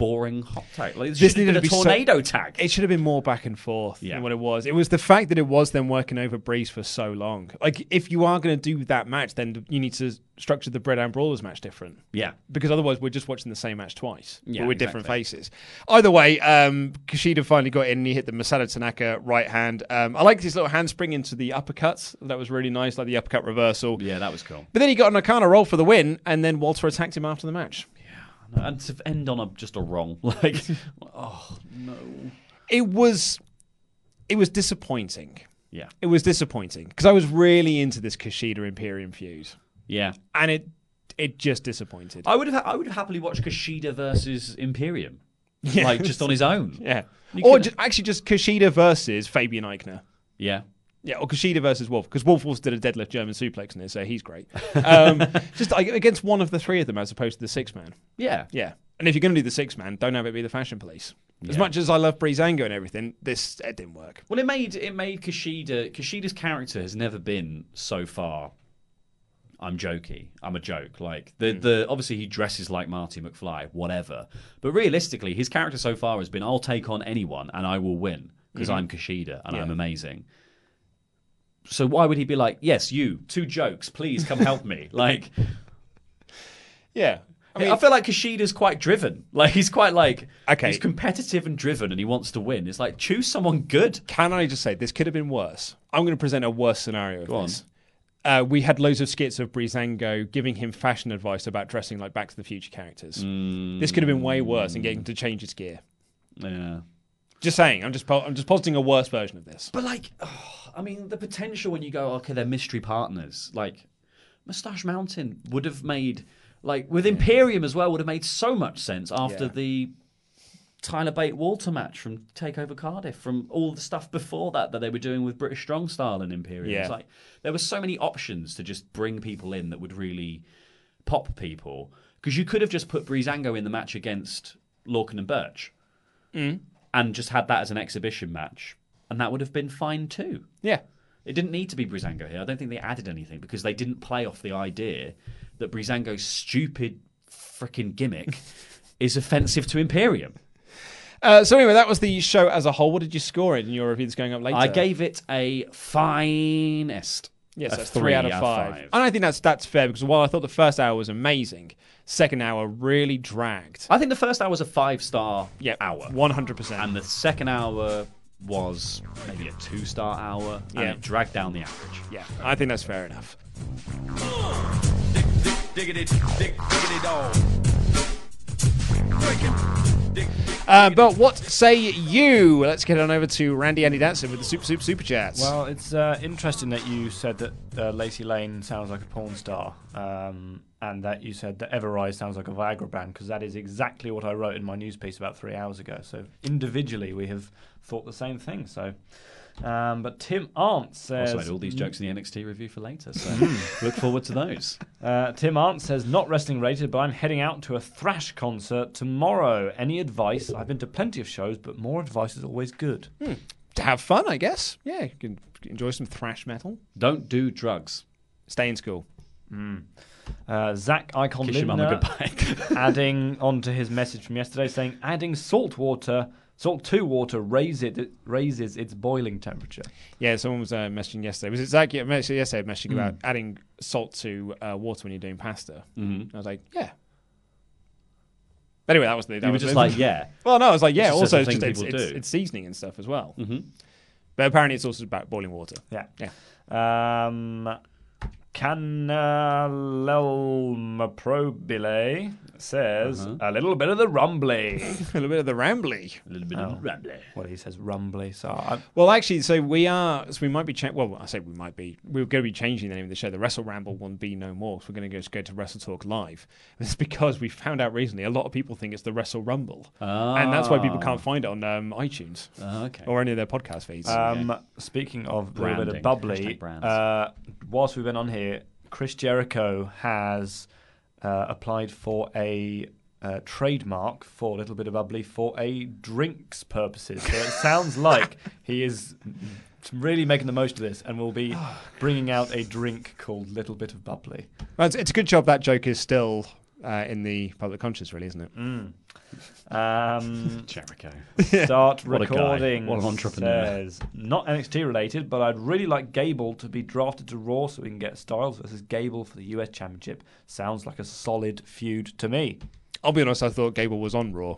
Speaker 9: boring hot tag. Like, this,
Speaker 8: needed
Speaker 9: a
Speaker 8: be so-
Speaker 9: tornado tag.
Speaker 8: It should have been more back and forth
Speaker 9: Yeah.
Speaker 8: than what it was. It was the fact that it was then working over Breeze for so long. Like, if you are going to do that match, then you need to structure the Bread and Brawlers match different.
Speaker 9: Yeah.
Speaker 8: Because otherwise, we're just watching the same match twice,
Speaker 9: Yeah,
Speaker 8: but with different faces. Either way, um, Kushida finally got in and he hit the Masada Tanaka right hand. Um, I liked his little handspring into the uppercuts. That was really nice, like the uppercut reversal.
Speaker 9: Yeah, that was cool.
Speaker 8: But then he got an Nakana roll for the win, and then Walter attacked him after the match.
Speaker 9: And to end on a just a wrong like oh no
Speaker 8: It was, it was disappointing.
Speaker 9: Yeah.
Speaker 8: It was disappointing because I was really into this Kushida Imperium feud.
Speaker 9: Yeah.
Speaker 8: and it it just disappointed.
Speaker 9: I would have. I would have happily watched Kushida versus Imperium,
Speaker 8: Yeah.
Speaker 9: like just on his own.
Speaker 8: Yeah.
Speaker 9: You
Speaker 8: or
Speaker 9: could-
Speaker 8: ju- actually just Kushida versus Fabian Aichner.
Speaker 9: Yeah.
Speaker 8: Yeah, or Kushida versus Wolfe, because Wolfe also did a deadlift German suplex in it, so he's great. Um, just like, against one of the three of them as opposed to the six man.
Speaker 9: Yeah.
Speaker 8: Yeah. And if you're going to do the six man, don't have it be the fashion police. As
Speaker 9: Yeah.
Speaker 8: much as I love Breezango and everything, this it didn't work.
Speaker 9: Well, it made it made Kushida. Kushida's character has never been so far. I'm jokey. I'm a joke. Like the
Speaker 8: Hmm.
Speaker 9: the obviously he dresses like Marty McFly, whatever. But realistically, his character so far has been I'll take on anyone and I will win because
Speaker 8: Mhm.
Speaker 9: I'm Kushida and I'm amazing. So why would he be like, yes, you two jokes, please come help me? Like,
Speaker 8: Yeah.
Speaker 9: I, feel like Kushida's quite driven. Like he's quite like
Speaker 8: Okay.
Speaker 9: he's competitive and driven, and he wants to win. It's like choose someone good.
Speaker 8: Can I just say this could have been worse? I'm going to present a worse scenario
Speaker 9: Go on.
Speaker 8: Uh, we had loads of skits of Breezango giving him fashion advice about dressing like Back to the Future characters. This could have been way worse and getting to change his gear.
Speaker 9: Yeah.
Speaker 8: Just saying, I'm just po- I'm just positing a worse version of this.
Speaker 9: But like, I mean, the potential when you go, okay, they're mystery partners. Like, Moustache Mountain would have made, like, with Imperium as well, would have made so much sense after
Speaker 8: Yeah.
Speaker 9: the Tyler Bate Walter match from Takeover Cardiff, from all the stuff before that that they were doing with British Strong Style and Imperium.
Speaker 8: Yeah.
Speaker 9: It's like there were so many options to just bring people in that would really pop people because you could have just put Breezango in the match against Lorcan and Burch
Speaker 8: Mm.
Speaker 9: And just had that as an exhibition match, and that would have been fine too.
Speaker 8: Yeah.
Speaker 9: It didn't need to be Breezango here. I don't think they added anything because they didn't play off the idea that Breezango's stupid freaking gimmick is offensive to Imperium.
Speaker 8: Uh, so anyway, that was the show as a whole. What did you score it in your review that's going up later?
Speaker 9: I gave it a finest.
Speaker 8: Yes,
Speaker 9: a
Speaker 8: that's three, out of five. And I think that's that's fair because while I thought the first hour was amazing, second hour really dragged.
Speaker 9: I think the first hour was a five star
Speaker 8: Yeah,
Speaker 9: hour.
Speaker 8: one hundred percent.
Speaker 9: And the second hour was maybe a two star hour. And
Speaker 8: Yeah.
Speaker 9: it dragged down the average.
Speaker 8: Yeah, I think that's fair enough.
Speaker 11: Diggity, dig, diggity dog.
Speaker 8: Uh, but what say you? Let's get on over to Randy Andy Danson with the Super Super Super Chats.
Speaker 13: Well, it's uh, interesting that you said that uh, Lacey Lane sounds like a porn star, um, and that you said that Everrise sounds like a Viagra brand, because that is exactly what I wrote in my news piece about three hours ago. So individually, we have thought the same thing. So, um, but Tim Arndt says
Speaker 9: Also, I had all these jokes in the NXT review for later, so
Speaker 8: Hmm.
Speaker 9: look forward to those.
Speaker 13: Uh, Tim Arndt says, not wrestling rated, but I'm heading out to a thrash concert tomorrow. Any advice? I've been to plenty of shows, but more advice is always good.
Speaker 8: Hmm. To have fun, I guess. Yeah, you can enjoy some thrash metal.
Speaker 9: Don't do drugs.
Speaker 8: Stay in school.
Speaker 13: Uh, Zach Icon
Speaker 9: Kiss your mum
Speaker 13: Lindner
Speaker 9: goodbye.
Speaker 13: adding onto his message from yesterday saying, adding salt water, salt to water raise it, raises its boiling temperature.
Speaker 8: Yeah, someone was uh, messaging yesterday. Was it Zach? Yeah, messaging yesterday messaging
Speaker 13: Mm.
Speaker 8: about adding salt to uh, water when you're doing pasta.
Speaker 9: Mhm.
Speaker 8: I was like, yeah. Anyway, that was the. That
Speaker 9: You were
Speaker 8: was
Speaker 9: just
Speaker 8: the-
Speaker 9: like, yeah.
Speaker 8: Well, no, I was like, yeah.
Speaker 9: It's
Speaker 8: Also, it's, just, it's, it's, it's seasoning and stuff as well.
Speaker 9: Mhm.
Speaker 8: But apparently, it's also about boiling water.
Speaker 13: Yeah.
Speaker 8: Yeah.
Speaker 13: Um, Canalelmaprobile says
Speaker 9: Uh-huh.
Speaker 13: a little bit of the rumbly.
Speaker 8: a little bit of the rambly.
Speaker 9: A little bit
Speaker 13: Oh.
Speaker 9: of rambly.
Speaker 13: Well, he says rumbly, so I,
Speaker 8: Well, actually, so we are. So we might be. Cha- well, I say we might be. We're going to be changing the name of the show. The Wrestle Ramble won't be no more. So we're going to go, go to Wrestle Talk Live. It's because we found out recently a lot of people think it's the Wrestle Rumble, and that's why people
Speaker 9: Ah.
Speaker 8: can't find it on um, iTunes
Speaker 9: Ah, okay.
Speaker 8: or any of their podcast feeds.
Speaker 13: Um, Speaking of a little bit of bubbly,
Speaker 9: Hashtag
Speaker 13: uh, whilst we've been on here, Chris Jericho has uh, applied for a uh, trademark for a little bit of bubbly for a drinks purposes. So it sounds like he is really making the most of this and will be bringing out a drink called Little Bit of Bubbly.
Speaker 8: Well, it's, it's a good job that joke is still uh, in the public conscious, really, isn't it?
Speaker 13: Mm. Um,
Speaker 9: Jericho.
Speaker 13: Start
Speaker 9: What a guy.
Speaker 13: recording.
Speaker 9: What an entrepreneur.
Speaker 13: Says, not NXT related, but I'd really like Gable to be drafted to Raw so we can get Styles versus Gable for the US Championship. Sounds like a solid feud to me.
Speaker 8: I'll be honest. I thought Gable was on Raw.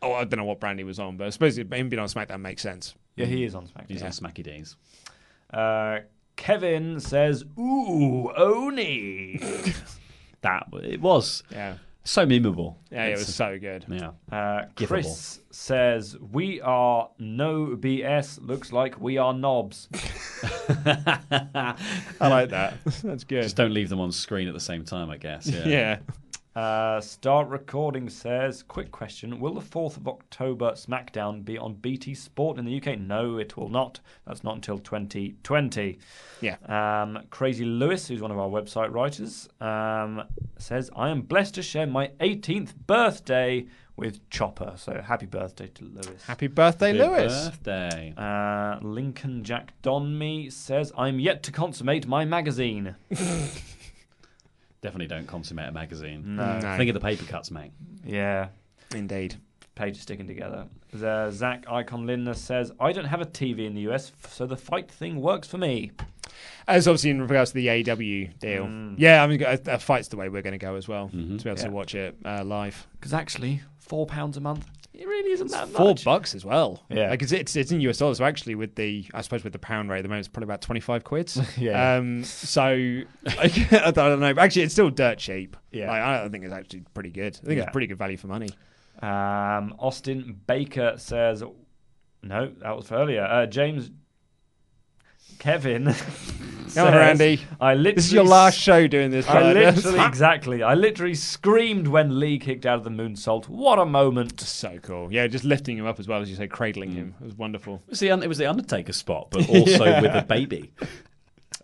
Speaker 8: Oh, I don't know what brand he was on, but I suppose him being on SmackDown makes sense.
Speaker 13: Yeah, he is on SmackDown.
Speaker 9: He's on Smacky Days.
Speaker 13: Uh, Kevin says, "Ooh, Oney."
Speaker 9: That it was.
Speaker 8: Yeah.
Speaker 9: So memeable.
Speaker 8: Yeah, it was so good.
Speaker 9: Yeah.
Speaker 13: Uh. Chris says, "We are no BS. Looks like we are knobs."
Speaker 8: I like that. That's good.
Speaker 9: Just don't leave them on screen at the same time, I guess. Yeah.
Speaker 8: Yeah.
Speaker 13: Uh, Start Recording says, quick question. Will the 4th of October SmackDown be on BT Sport in the UK? No, it will not. That's not until 2020.
Speaker 8: Yeah.
Speaker 13: Um, Crazy Lewis, who's one of our website writers, um, says, I am blessed to share my 18th birthday with Chopper. So happy birthday to Lewis.
Speaker 8: Happy birthday,
Speaker 9: Happy
Speaker 8: Lewis.
Speaker 9: birthday.
Speaker 13: Uh, Lincoln Jack Donme says, I'm yet to consummate my magazine.
Speaker 9: Definitely don't consummate a magazine.
Speaker 13: No.
Speaker 8: No.
Speaker 9: Think of the paper cuts, mate.
Speaker 13: Yeah.
Speaker 8: Indeed.
Speaker 13: pages sticking together. The Zach Icon Lindner says, I don't have a TV in the US, so the fight thing works for me.
Speaker 8: As obviously in regards to the AW deal.
Speaker 13: Mm.
Speaker 8: Yeah, I mean, a, a fight's the way we're going to go as well
Speaker 9: Mm-hmm.
Speaker 8: to be able
Speaker 13: Yeah.
Speaker 8: to watch it uh, live.
Speaker 13: Because actually, £4 pounds a month, it really isn't that
Speaker 8: Four
Speaker 13: much.
Speaker 8: bucks as well.
Speaker 13: Yeah.
Speaker 8: like it's, it's it's in US dollars. So actually, with the I suppose with the pound rate at the moment, it's probably about twenty five quid.
Speaker 13: Yeah.
Speaker 8: Um. So I don't know. Actually, it's still dirt cheap.
Speaker 13: Yeah.
Speaker 8: Like, I think it's actually pretty good. I think
Speaker 13: Yeah.
Speaker 8: it's pretty good value for money.
Speaker 13: Um, Austin Baker says, no, that was for earlier. Uh, James Kevin.
Speaker 8: Come on,
Speaker 13: says,
Speaker 8: Randy.
Speaker 13: I literally
Speaker 8: This is your last show doing this.
Speaker 13: I literally, exactly. I literally screamed when Lee kicked out of the moonsault. What a moment!
Speaker 8: so cool. Yeah, just lifting him up as well as you say, cradling mm. him. It was wonderful.
Speaker 9: It was the, it was the Undertaker spot, but also
Speaker 8: Yeah.
Speaker 9: with a baby.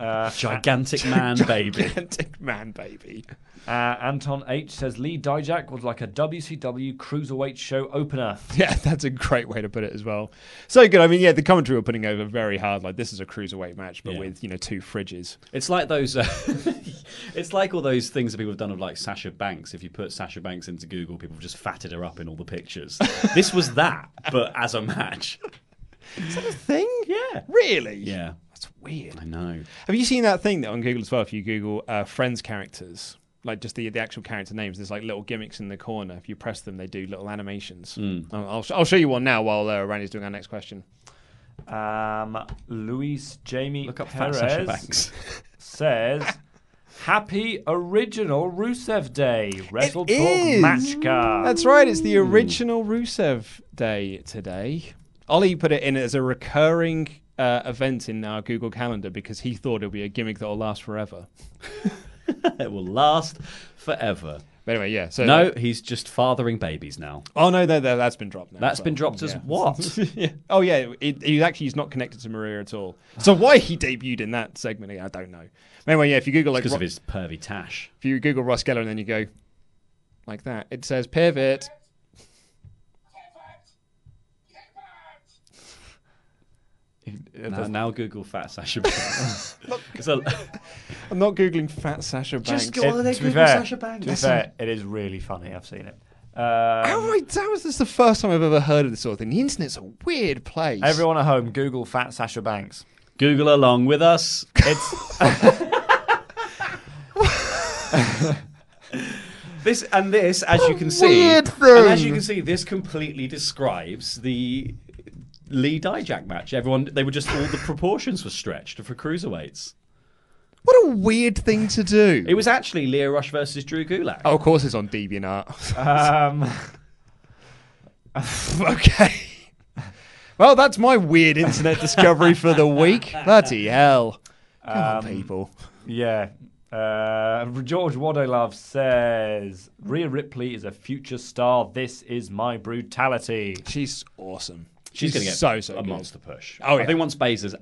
Speaker 13: Uh,
Speaker 9: Gigantic man baby.
Speaker 8: Gigantic man baby.
Speaker 13: Uh, Anton H says Lee Dijak was like a WCW cruiserweight show opener.
Speaker 8: Yeah, that's a great way to put it as well. So good. I mean, yeah, the commentary were putting over very hard. Like this is a cruiserweight match, but
Speaker 9: Yeah.
Speaker 8: with you know two fridges.
Speaker 9: It's like those. Uh, it's like all those things that people have done of like Sasha Banks. If you put Sasha Banks into Google, people have just fatted her up in all the pictures. this was that, but as a match.
Speaker 8: Is that a thing?
Speaker 9: Yeah.
Speaker 8: Really?
Speaker 9: Yeah.
Speaker 8: That's weird.
Speaker 9: I know.
Speaker 8: Have you seen that thing that on Google as well? If you Google uh, Friends characters, like just the the actual character names, there's like little gimmicks in the corner. If you press them, they do little animations.
Speaker 9: Hmm.
Speaker 8: I'll, I'll, sh- I'll show you one now while uh, Randy's doing our next question.
Speaker 13: Um, Luis Jamie
Speaker 9: Look up Fat
Speaker 13: Perez
Speaker 9: Sasha Banks.
Speaker 13: says, "Happy original Rusev Day, Wrestle Talk
Speaker 8: is.
Speaker 13: match card."
Speaker 8: That's right. It's the original Rusev Day today. Ollie put it in as a recurring uh, event in our Google Calendar because he thought it would be a gimmick that will last forever.
Speaker 9: it will last forever.
Speaker 8: But anyway, yeah. So
Speaker 9: no, he's just fathering babies now.
Speaker 8: Oh no, no, no, that's been dropped now.
Speaker 9: That's
Speaker 8: as
Speaker 9: been dropped as
Speaker 8: Yeah.
Speaker 9: what?
Speaker 8: yeah. Oh yeah, it, he actually he's not connected to Maria at all. So why he debuted in that segment, I don't know. Anyway, yeah, if you Google like
Speaker 9: because of his pervy tash.
Speaker 8: if you Google Ross Geller and then you go like that, it says pivot.
Speaker 9: Now, now Google Fat Sasha Banks. So-
Speaker 8: I'm not googling fat Sasha Banks.
Speaker 9: Just go on there, Google
Speaker 13: fair,
Speaker 9: Sasha Banks.
Speaker 13: to be fair, it is really funny. I've seen it. Um,
Speaker 8: How right, that was this the first time I've ever heard of this sort of thing. The internet's a weird place.
Speaker 13: Everyone at home, Google Fat Sasha Banks.
Speaker 9: Google along with us.
Speaker 13: It's
Speaker 9: This and this, as you can see,
Speaker 8: weird
Speaker 9: and as you can see, this completely describes the Lee Dijak match. Everyone, they were just all the proportions were stretched for cruiserweights.
Speaker 8: What a weird thing to do.
Speaker 9: It was actually Lio Rush versus Drew Gulak.
Speaker 8: Oh, of course it's on DeviantArt.
Speaker 13: um,
Speaker 8: okay. Well, that's my weird internet discovery for the week. Bloody hell. Come on,
Speaker 13: Um,
Speaker 8: people.
Speaker 13: yeah. Uh, George Wadolove says Rhea Ripley is a future star. This is my brutality.
Speaker 8: She's awesome.
Speaker 9: She's, going to get
Speaker 8: so, so
Speaker 9: a
Speaker 8: good.
Speaker 9: monster push.
Speaker 8: Oh,
Speaker 9: I think once Baszler's,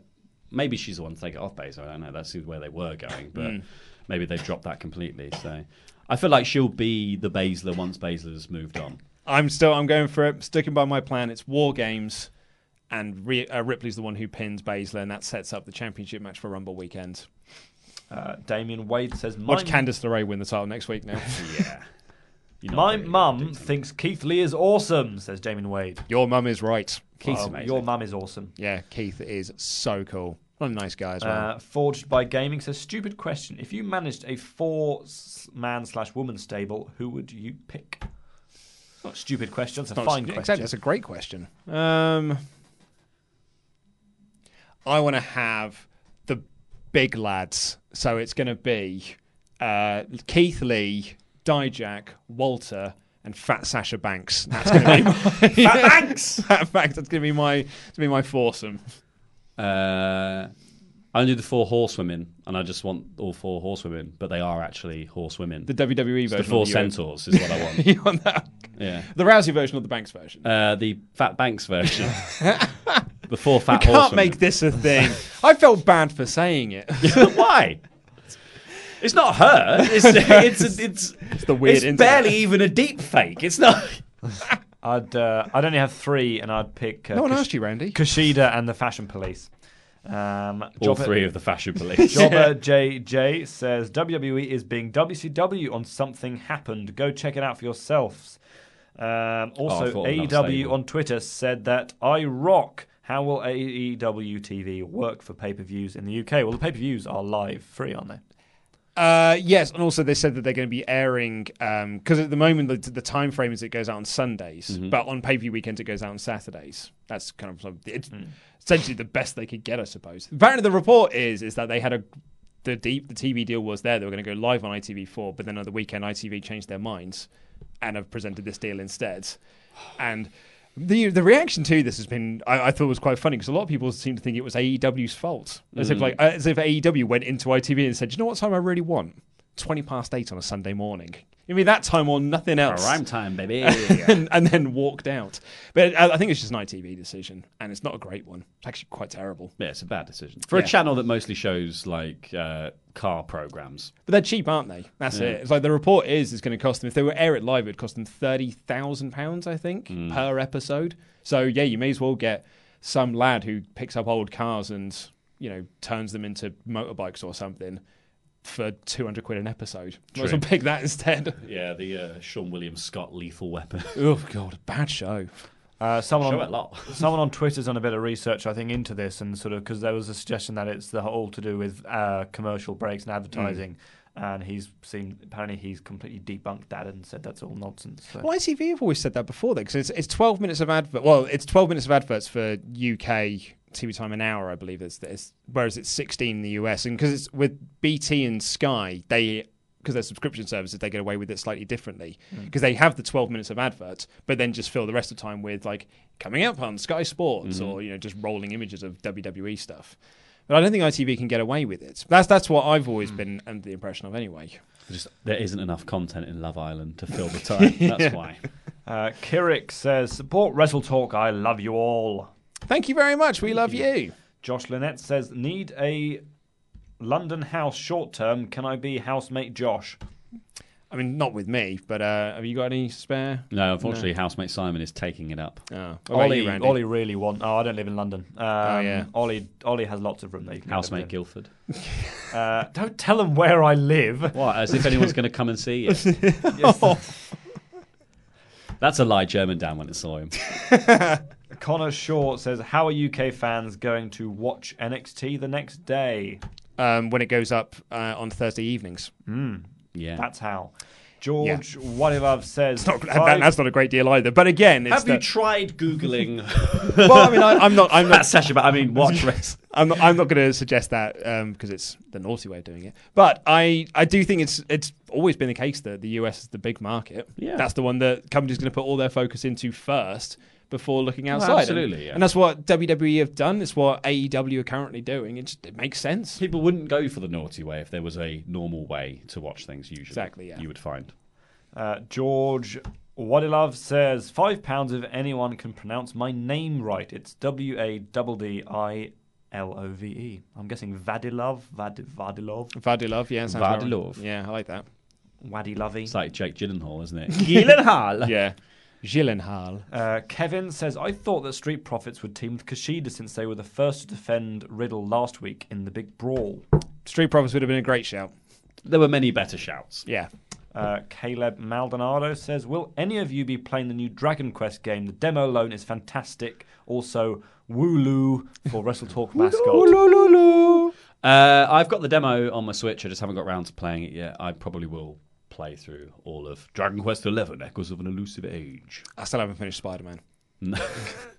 Speaker 9: maybe she's the one to take it off Baszler. I don't know. That's where they were going, but
Speaker 8: Mm.
Speaker 9: maybe they've dropped that completely. So I feel like she'll be the Baszler once Baszler's moved on.
Speaker 8: I'm still I'm going for it. Sticking by my plan. It's War Games, and Re- uh, Ripley's the one who pins Baszler, and that sets up the championship match for Rumble weekend.
Speaker 13: Uh, Damien Wade says,
Speaker 8: Watch
Speaker 13: "My-
Speaker 8: Candice LeRae win the title next week now.
Speaker 9: yeah.
Speaker 13: My mum thinks Keith Lee is awesome, says Damien Wade.
Speaker 8: Your mum is right.
Speaker 9: Keith's
Speaker 13: Well,
Speaker 9: amazing.
Speaker 13: Your mum is awesome.
Speaker 8: Yeah, Keith is so cool. What a nice guy as well.
Speaker 13: Uh, Forged by Gaming says, stupid question. If you managed a four man slash woman stable, who would you pick? Not a stupid question, it's a
Speaker 8: Not-
Speaker 13: fine question.
Speaker 8: That's a great question. Um, I want to have the big lads, so it's going to be uh, Keith Lee, Dijak, Walter, and Fat Sasha Banks. That's going to be my
Speaker 9: Fat Banks!
Speaker 8: Fat Banks. That's going to be my to be my foursome.
Speaker 9: Uh, I only do the four horsewomen, and I just want all four horsewomen, but they are actually horsewomen.
Speaker 8: The WWE
Speaker 9: It's
Speaker 8: version.
Speaker 9: The four
Speaker 8: the
Speaker 9: centaurs is what I want.
Speaker 8: you want that?
Speaker 9: Yeah.
Speaker 8: The Rousey version or the Banks version?
Speaker 9: Uh, the Fat Banks version. the four fat
Speaker 8: we can't
Speaker 9: horsewomen.
Speaker 8: make this a thing. I felt bad for saying it.
Speaker 9: Why? It's not her. It's it's it's,
Speaker 8: It's the weird
Speaker 9: It's
Speaker 8: internet.
Speaker 9: barely even a deep fake. It's not.
Speaker 13: I'd uh, I'd only have three, and I'd pick. Uh,
Speaker 8: No one
Speaker 13: Kush-
Speaker 8: asked you, Randy.
Speaker 13: Kushida and the Fashion Police. Um,
Speaker 9: All
Speaker 13: Jobber-
Speaker 9: three of the fashion police.
Speaker 13: Jobber JJ says WWE is being WCW on Something Happened. Go check it out for yourselves. Um,
Speaker 9: Oh,
Speaker 13: also,
Speaker 9: thought another
Speaker 13: AEW on Twitter said that I rock. How will AEW TV work for pay per views in the UK? Well, the pay per views are live, free, aren't they?
Speaker 8: Uh, yes, and also they said that they're going to be airing because at the moment the, the time frame is it goes out on Sundays,
Speaker 9: Mhm.
Speaker 8: but on pay per view weekends it goes out on Saturdays. That's kind of some- it's essentially the best they could get, I suppose. Apparently, the report is is that they had a the deep the TV deal was there. They were going to go live on ITV4, but then on the weekend ITV changed their minds and have presented this deal instead. And the the reaction to this has been I, I thought was quite funny because a lot of people seem to think it was AEW's fault, as if
Speaker 9: Mm.
Speaker 8: like uh, as if AEW went into ITV and said, you know what time I really want? Twenty past eight on a Sunday morning. Give me that time or nothing else.
Speaker 9: Prime time, baby.
Speaker 8: and, and then walked out. But I, I think it's just an ITV decision, and it's not a great one. It's actually quite terrible.
Speaker 9: Yeah, it's a bad decision for
Speaker 8: Yeah.
Speaker 9: a channel that mostly shows like uh, car programs.
Speaker 8: But they're cheap, aren't they? That's
Speaker 9: Yeah.
Speaker 8: it. It's like the report is it's going to cost them if they were air it live, it'd cost them thirty thousand pounds, I think,
Speaker 9: Mm.
Speaker 8: per episode. So yeah, you may as well get some lad who picks up old cars and you know turns them into motorbikes or something for two hundred quid an episode. Might as well pick that instead.
Speaker 9: Yeah, the uh, Sean William Scott Lethal Weapon.
Speaker 8: oh god, bad show.
Speaker 13: Uh, someone
Speaker 9: Show
Speaker 13: on,
Speaker 9: a lot.
Speaker 13: someone on Twitter's done a bit of research, I think, into this, and sort of because there was a suggestion that it's the all to do with uh, commercial breaks and advertising, and he's seen apparently he's completely debunked that and said that's all nonsense. So.
Speaker 8: Well, ITV have always said that before, though, because it's, it's 12 minutes of advert. Well, it's 12 minutes of adverts for UK TV time an hour, I believe. It's, it's whereas it's 16 in the US, and because it's with BT and Sky, they because they're subscription services, they get away with it slightly differently
Speaker 9: Mm.
Speaker 8: because they have the 12 minutes of adverts, but then just fill the rest of the time with like coming up on Sky Sports
Speaker 9: Mhm.
Speaker 8: or you know just rolling images of WWE stuff. But I don't think ITV can get away with it. That's that's what I've always been under the impression of anyway.
Speaker 9: Just there isn't enough content in Love Island to fill the time. That's
Speaker 8: Yeah.
Speaker 9: why.
Speaker 13: Uh, Kirik says, support Wrestle Talk. I love you all.
Speaker 8: Thank you very much. We love you.
Speaker 13: Josh Lynette says, need a London house short term. Can I be housemate Josh?
Speaker 8: I mean, not with me, but uh, have you got any spare?
Speaker 9: No, unfortunately, housemate Simon is taking it up.
Speaker 8: Oh. What about
Speaker 13: Ollie,
Speaker 8: you, Randy?
Speaker 13: Ollie really want. Oh, I don't live in London. Um,
Speaker 8: Oh, yeah.
Speaker 13: Ollie, Ollie has lots of room there. You can live
Speaker 9: Housemate
Speaker 13: in.
Speaker 9: Guildford.
Speaker 13: Uh, don't tell him where I live.
Speaker 9: What? As if anyone's going to come and see you. That's a lie German Dan went and saw him.
Speaker 13: Connor Shaw says, "How are UK fans going to watch NXT the next day?"
Speaker 8: um, when it goes up uh, on Thursday evenings.
Speaker 13: Mm,
Speaker 9: yeah,
Speaker 13: that's how. George Whatilove says,
Speaker 8: Not, that-
Speaker 13: five-
Speaker 8: that's not a great deal either. But again, it's
Speaker 9: Have you tried googling?
Speaker 8: well, I mean, I, I'm not. I'm not.
Speaker 9: That's Sasha, but I mean, watch.
Speaker 8: I'm not, I'm not going to suggest that because it's the naughty way of doing it. But I, I do think it's it's always been the case that the US is the big market.
Speaker 9: Yeah.
Speaker 8: That's the one that companies are going to put all their focus into first before looking
Speaker 9: Well,
Speaker 8: outside.
Speaker 9: absolutely,
Speaker 8: and,
Speaker 9: yeah.
Speaker 8: and that's what WWE have done. It's what AEW are currently doing. It just it makes sense.
Speaker 9: People wouldn't go for the naughty way if there was a normal way to watch things. Usually,
Speaker 8: Exactly, yeah.
Speaker 9: You would find.
Speaker 13: Uh, George Wadilove says five pounds if anyone can pronounce my name right. It's W A D D I L O V E. I'm guessing Vadilov. Vad Vadilov.
Speaker 8: Vadilov, yeah, sounds about right.
Speaker 9: Vadilov.
Speaker 8: Yeah, I like that.
Speaker 13: Waddy Lovey.
Speaker 9: It's like Jake Gyllenhaal, isn't it?
Speaker 13: Gyllenhaal.
Speaker 8: yeah, Gyllenhaal.
Speaker 13: Uh, Kevin says, I thought that Street Profits would team with Kushida since they were the first to defend Riddle last week in the big brawl.
Speaker 8: Street Profits would have been a great shout.
Speaker 9: There were many better shouts.
Speaker 8: Yeah.
Speaker 13: Uh, Caleb Maldonado says, Will any of you be playing the new Dragon Quest game? The demo alone is fantastic. Also, Wooloo for Wrestle Talk mascot.
Speaker 9: Uh, I've got the demo on my Switch. I just haven't got around to playing it yet. I probably will play through all of Dragon Quest XI: Echoes of an Elusive Age.
Speaker 8: I still haven't finished Spider Man.
Speaker 9: No.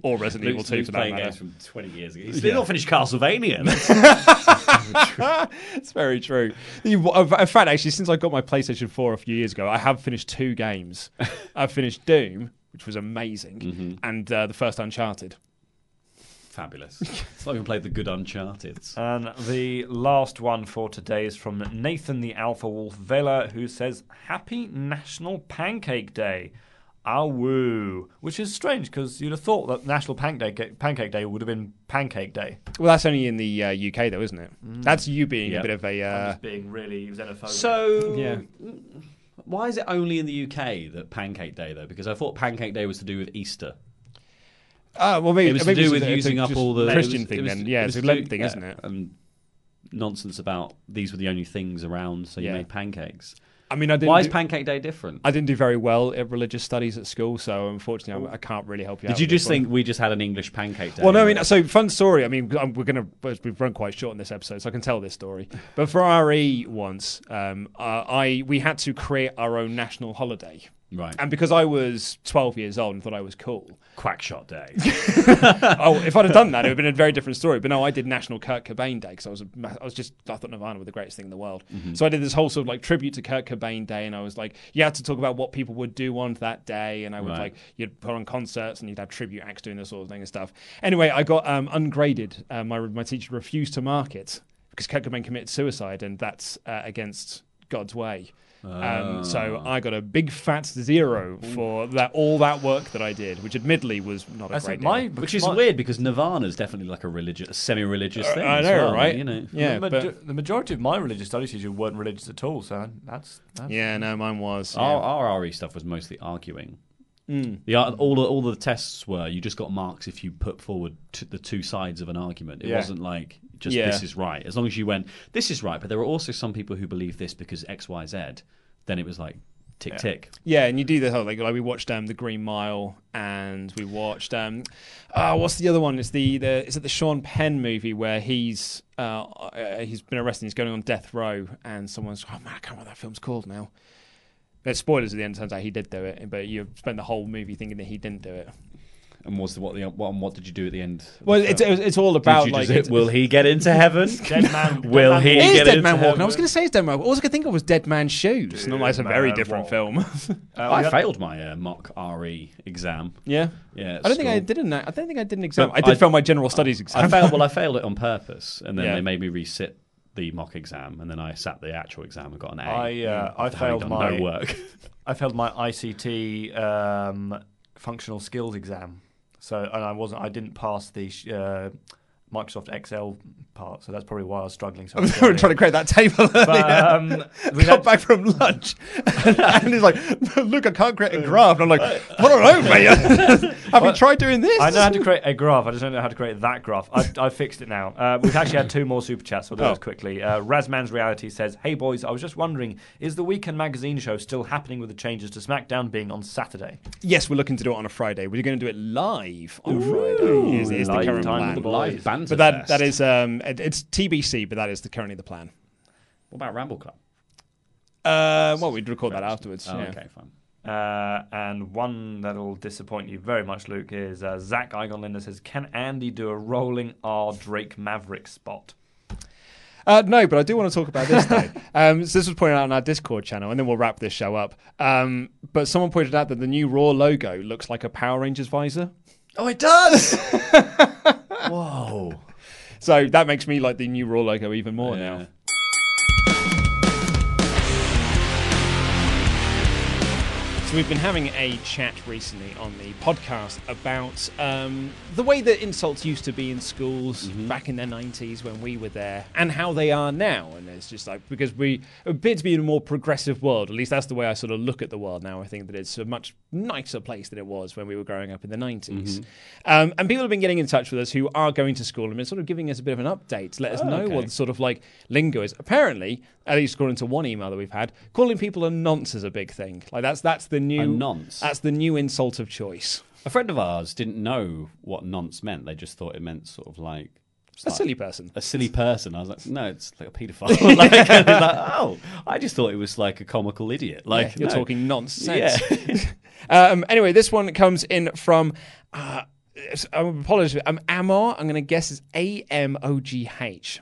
Speaker 8: Or Resident Evil 2
Speaker 9: Luke's
Speaker 8: for that
Speaker 9: playing
Speaker 8: matter.
Speaker 9: games from 20 years ago. He's
Speaker 8: Yeah.
Speaker 9: still not finished Castlevania.
Speaker 8: it's very true. In fact, actually, since I got my PlayStation 4 a few years ago, I have finished two games. I've finished Doom, which was amazing,
Speaker 9: Mm-hmm.
Speaker 8: and uh, the first Uncharted.
Speaker 9: Fabulous. it's like we played the good Uncharted.
Speaker 13: And the last one for today is from Nathan the Alpha Wolf Vela, who says, Happy National Pancake Day. Ah, woo. Which is strange because you'd have thought that National Pancake, Pancake Day would have been Pancake Day.
Speaker 8: Well, that's only in the uh, UK, though, isn't it?
Speaker 9: Mm.
Speaker 8: That's you being
Speaker 13: Yep.
Speaker 8: a bit of a.
Speaker 13: I'm
Speaker 8: Uh,
Speaker 13: just being really xenophobic.
Speaker 9: So,
Speaker 8: Yeah.
Speaker 9: why is it only in the UK that Pancake Day, though? Because I thought Pancake Day was to do with Easter.
Speaker 8: Uh, well, maybe
Speaker 9: it was
Speaker 8: maybe
Speaker 9: to do with using up all the
Speaker 8: Christian
Speaker 9: was-
Speaker 8: thing.
Speaker 9: was-
Speaker 8: then, yeah,
Speaker 9: it
Speaker 8: it's a Lent thing,
Speaker 9: yeah,
Speaker 8: isn't it?
Speaker 9: And nonsense about these were the only things around, so you
Speaker 8: Yeah.
Speaker 9: made pancakes.
Speaker 8: I mean, I didn't.
Speaker 9: Why is Pancake Day different?
Speaker 8: I didn't do very well at religious studies at school, so unfortunately, I, I can't really help you out.
Speaker 9: Did you just
Speaker 8: one.
Speaker 9: think we just had an English Pancake Day?
Speaker 8: Well, no, I mean, so fun story. I mean, um, we're gonna we've run quite short on this episode, so I can tell this story. But for RE once, um, uh, I we had to create our own national holiday,
Speaker 9: right?
Speaker 8: And because I was 12 years old and thought I was cool,
Speaker 9: Quackshot Day.
Speaker 8: oh, if I'd have done that, it would have been a very different story. But no, I did National Kurt Cobain Day because I was a, I was just I thought Nirvana were the greatest thing in the world.
Speaker 9: Mhm.
Speaker 8: So I did this whole sort of like tribute to Kurt Cobain Day, and I was like, you had to talk about what people would do on that day, and I would
Speaker 9: Right.
Speaker 8: like you'd put on concerts and you'd have tribute acts doing this sort of thing and stuff. Anyway, I got um, ungraded. Uh, my my teacher refused to mark it because Kurt Cobain committed suicide, and that's uh, against God's way. Um, so
Speaker 9: Ah.
Speaker 8: I got a big fat zero for that all that work that I did, which admittedly was not a
Speaker 13: That's
Speaker 8: great
Speaker 13: my-
Speaker 8: deal.
Speaker 9: Which is
Speaker 13: My-
Speaker 9: weird because Nirvana is definitely like a religious, a semi-religious
Speaker 8: Uh,
Speaker 9: thing.
Speaker 8: I
Speaker 9: as
Speaker 8: know,
Speaker 9: well,
Speaker 8: right?
Speaker 9: You know,
Speaker 8: Yeah,
Speaker 13: the,
Speaker 8: but-
Speaker 13: majo- the majority of my religious studies teachers weren't religious at all, so that's, that's
Speaker 8: Yeah, no, mine was.
Speaker 9: Our,
Speaker 8: yeah.
Speaker 9: our RE stuff was mostly arguing.
Speaker 8: Mm.
Speaker 9: The ar- all the all the tests were you just got marks if you put forward t- the two sides of an argument. It
Speaker 13: Yeah.
Speaker 9: wasn't like just
Speaker 8: Yeah.
Speaker 9: this is right. As long as you went this is right, but there were also some people who believe this because X Y Z. Then it was like tick tick.
Speaker 8: Yeah, and you do the whole like, like we watched um, the Green Mile, and we watched um, uh, what's the other one? It's the the is it the Sean Penn movie where he's uh, uh, he's been arrested, he's going on death row, and someone's oh man, I can't remember what that film's called now. But spoilers at the end. Turns out he did do it, but you spend the whole movie thinking that he didn't do it.
Speaker 9: And what's the, what the what, what did you do at the end? of the
Speaker 8: Well, it's, it's it's all about like
Speaker 9: just
Speaker 8: it's-
Speaker 9: will he get into heaven?
Speaker 13: Dead man.
Speaker 9: will
Speaker 13: Dead
Speaker 9: he
Speaker 8: It is
Speaker 9: get
Speaker 8: Dead
Speaker 9: into
Speaker 8: Man Walking. I was going to say it's Dead Man. Walking. All I could think of was Dead Man's Shoes, and I'm like, it's a very different
Speaker 13: Walk.
Speaker 8: film.
Speaker 13: Uh,
Speaker 9: I
Speaker 13: we had-
Speaker 9: failed my uh, mock RE exam.
Speaker 8: yeah,
Speaker 9: Yeah,
Speaker 8: I don't think I did an. I don't think I did an exam.
Speaker 9: But
Speaker 8: I did
Speaker 9: I-
Speaker 8: fail my general studies exam.
Speaker 9: I failed. Well, I failed it on purpose, and then
Speaker 8: Yeah.
Speaker 9: they made me resit the mock exam, and then I sat the actual exam and got an A.
Speaker 13: I uh, I failed my
Speaker 9: no work.
Speaker 13: I failed my ICT um, functional skills exam. So and I wasn't. I didn't pass the uh, Microsoft Excel part. So that's probably why I was struggling. So
Speaker 8: I was trying to create that table earlier.
Speaker 13: um, we
Speaker 8: Got
Speaker 13: had-
Speaker 8: back from lunch, and he's like, "Look, I can't create a graph." And I'm like, "I don't know, mate. Have you tried doing this?"
Speaker 13: I know how to create a graph. I just don't know how to create that graph. I, I fixed it now. Uh, we've actually had two more super chats. So I'll do
Speaker 8: Oh.
Speaker 13: those quickly. Uh, Razman's reality says, "Hey boys, I was just wondering, is the weekend magazine show still happening with the changes to SmackDown being on Saturday?"
Speaker 8: Yes, we're looking to do it on a Friday. We're going to do it live on Friday. Is, is the
Speaker 13: live
Speaker 8: current
Speaker 13: time
Speaker 8: plan?
Speaker 13: with the
Speaker 9: Live
Speaker 13: boys.
Speaker 9: Banter
Speaker 8: But that
Speaker 9: fest.
Speaker 8: that is um, it, it's TBC, but that is the, currently the plan.
Speaker 9: What about Ramble Club?
Speaker 8: Uh, well, we'd record that afterwards.
Speaker 9: Oh,
Speaker 8: yeah.
Speaker 9: okay, fine.
Speaker 13: Uh, and one that'll disappoint you very much, Luke, is uh, Zach Igon Linder says, "Can Andy do a rolling R Drake Maverick spot?"
Speaker 8: Uh, no, but I do want to talk about this though. um, so this was pointed out on our Discord channel, and then we'll wrap this show up. Um, but someone pointed out that the new Raw logo looks like a Power Rangers visor.
Speaker 9: Oh, it does. Whoa.
Speaker 8: So that makes me like the new Raw logo even more
Speaker 9: Yeah.
Speaker 8: now. So we've been having a chat recently on the podcast about um, the way that insults used to be in schools back in the 90s when we were there and how they are now. And it's just like, because we appear to be in a more progressive world, at least that's the way I sort of look at the world now. I think that it's a much nicer place than it was when we were growing up in the 90s. Um, and people have been getting in touch with us who are going to school and been sort of giving us a bit of an update to let us
Speaker 9: Oh,
Speaker 8: know
Speaker 9: okay.
Speaker 8: what sort of like lingo is. Apparently, at least according to one email that we've had, calling people a nonce is a big thing. Like that's that's the new
Speaker 9: nonce?
Speaker 8: That's the new insult of choice.
Speaker 9: A friend of ours didn't know what nonce meant. They just thought it meant sort of like
Speaker 8: A
Speaker 9: like
Speaker 8: silly person.
Speaker 9: A silly person. I was like, no, it's like a paedophile. like, like, oh, I just thought it was like a comical idiot. Like
Speaker 8: Yeah, you're
Speaker 9: no.
Speaker 8: talking nonsense.
Speaker 9: Yeah.
Speaker 8: um, anyway, this one comes in from. Uh, I apologize. Um, Amor. I'm going to guess is A M O G H.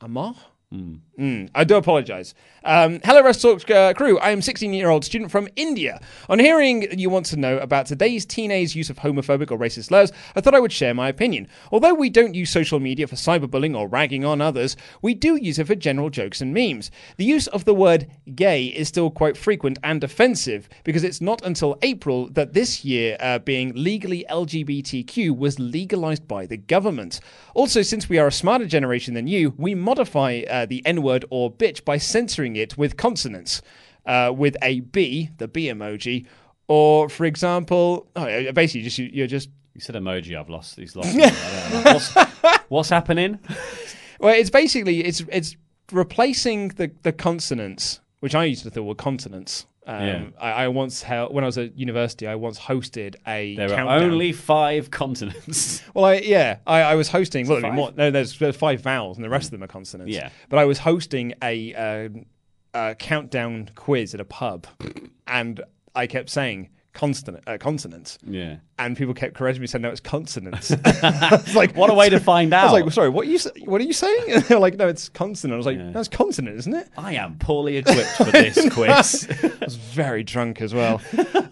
Speaker 8: Amar? Mm, I do apologise. Um, hello, Wrestle Talk uh, crew. I am 16 year old student from India. On hearing you want to know about today's teenage use of homophobic or racist slurs, I thought I would share my opinion. Although we don't use social media for cyberbullying or ragging on others, we do use it for general jokes and memes. The use of the word gay is still quite frequent and offensive because it's not until April that this year uh, being legally LGBTQ was legalized by the government. Also, since we are a smarter generation than you, we modify uh, the N word or bitch by censoring it with consonants, uh, with a B, the B emoji, or for example, oh, basically, just you're just.
Speaker 9: You said emoji. I've lost these. Lost. what's, what's happening?
Speaker 8: Well, it's basically it's it's replacing the the consonants, which I used to think were consonants. Um,
Speaker 9: Yeah.
Speaker 8: I, I once held when I was at university. I once hosted a.
Speaker 9: There
Speaker 8: countdown.
Speaker 9: are only five continents.
Speaker 8: Well, I, yeah, I, I was hosting. Well, more, no, there's, there's five vowels, and the rest of them are consonants.
Speaker 9: Yeah.
Speaker 8: but I was hosting a, um a countdown quiz at a pub, and I kept saying consonant, uh, consonants.
Speaker 9: Yeah.
Speaker 8: and people kept correcting me, saying no, it's consonants. I was like,
Speaker 9: What a way to find out!
Speaker 8: I was like, sorry, what are you, what are you saying? And they're like, no, it's consonant. I was like, no, it's consonant, isn't it?
Speaker 9: I am poorly equipped for this quiz.
Speaker 8: I was very drunk as well.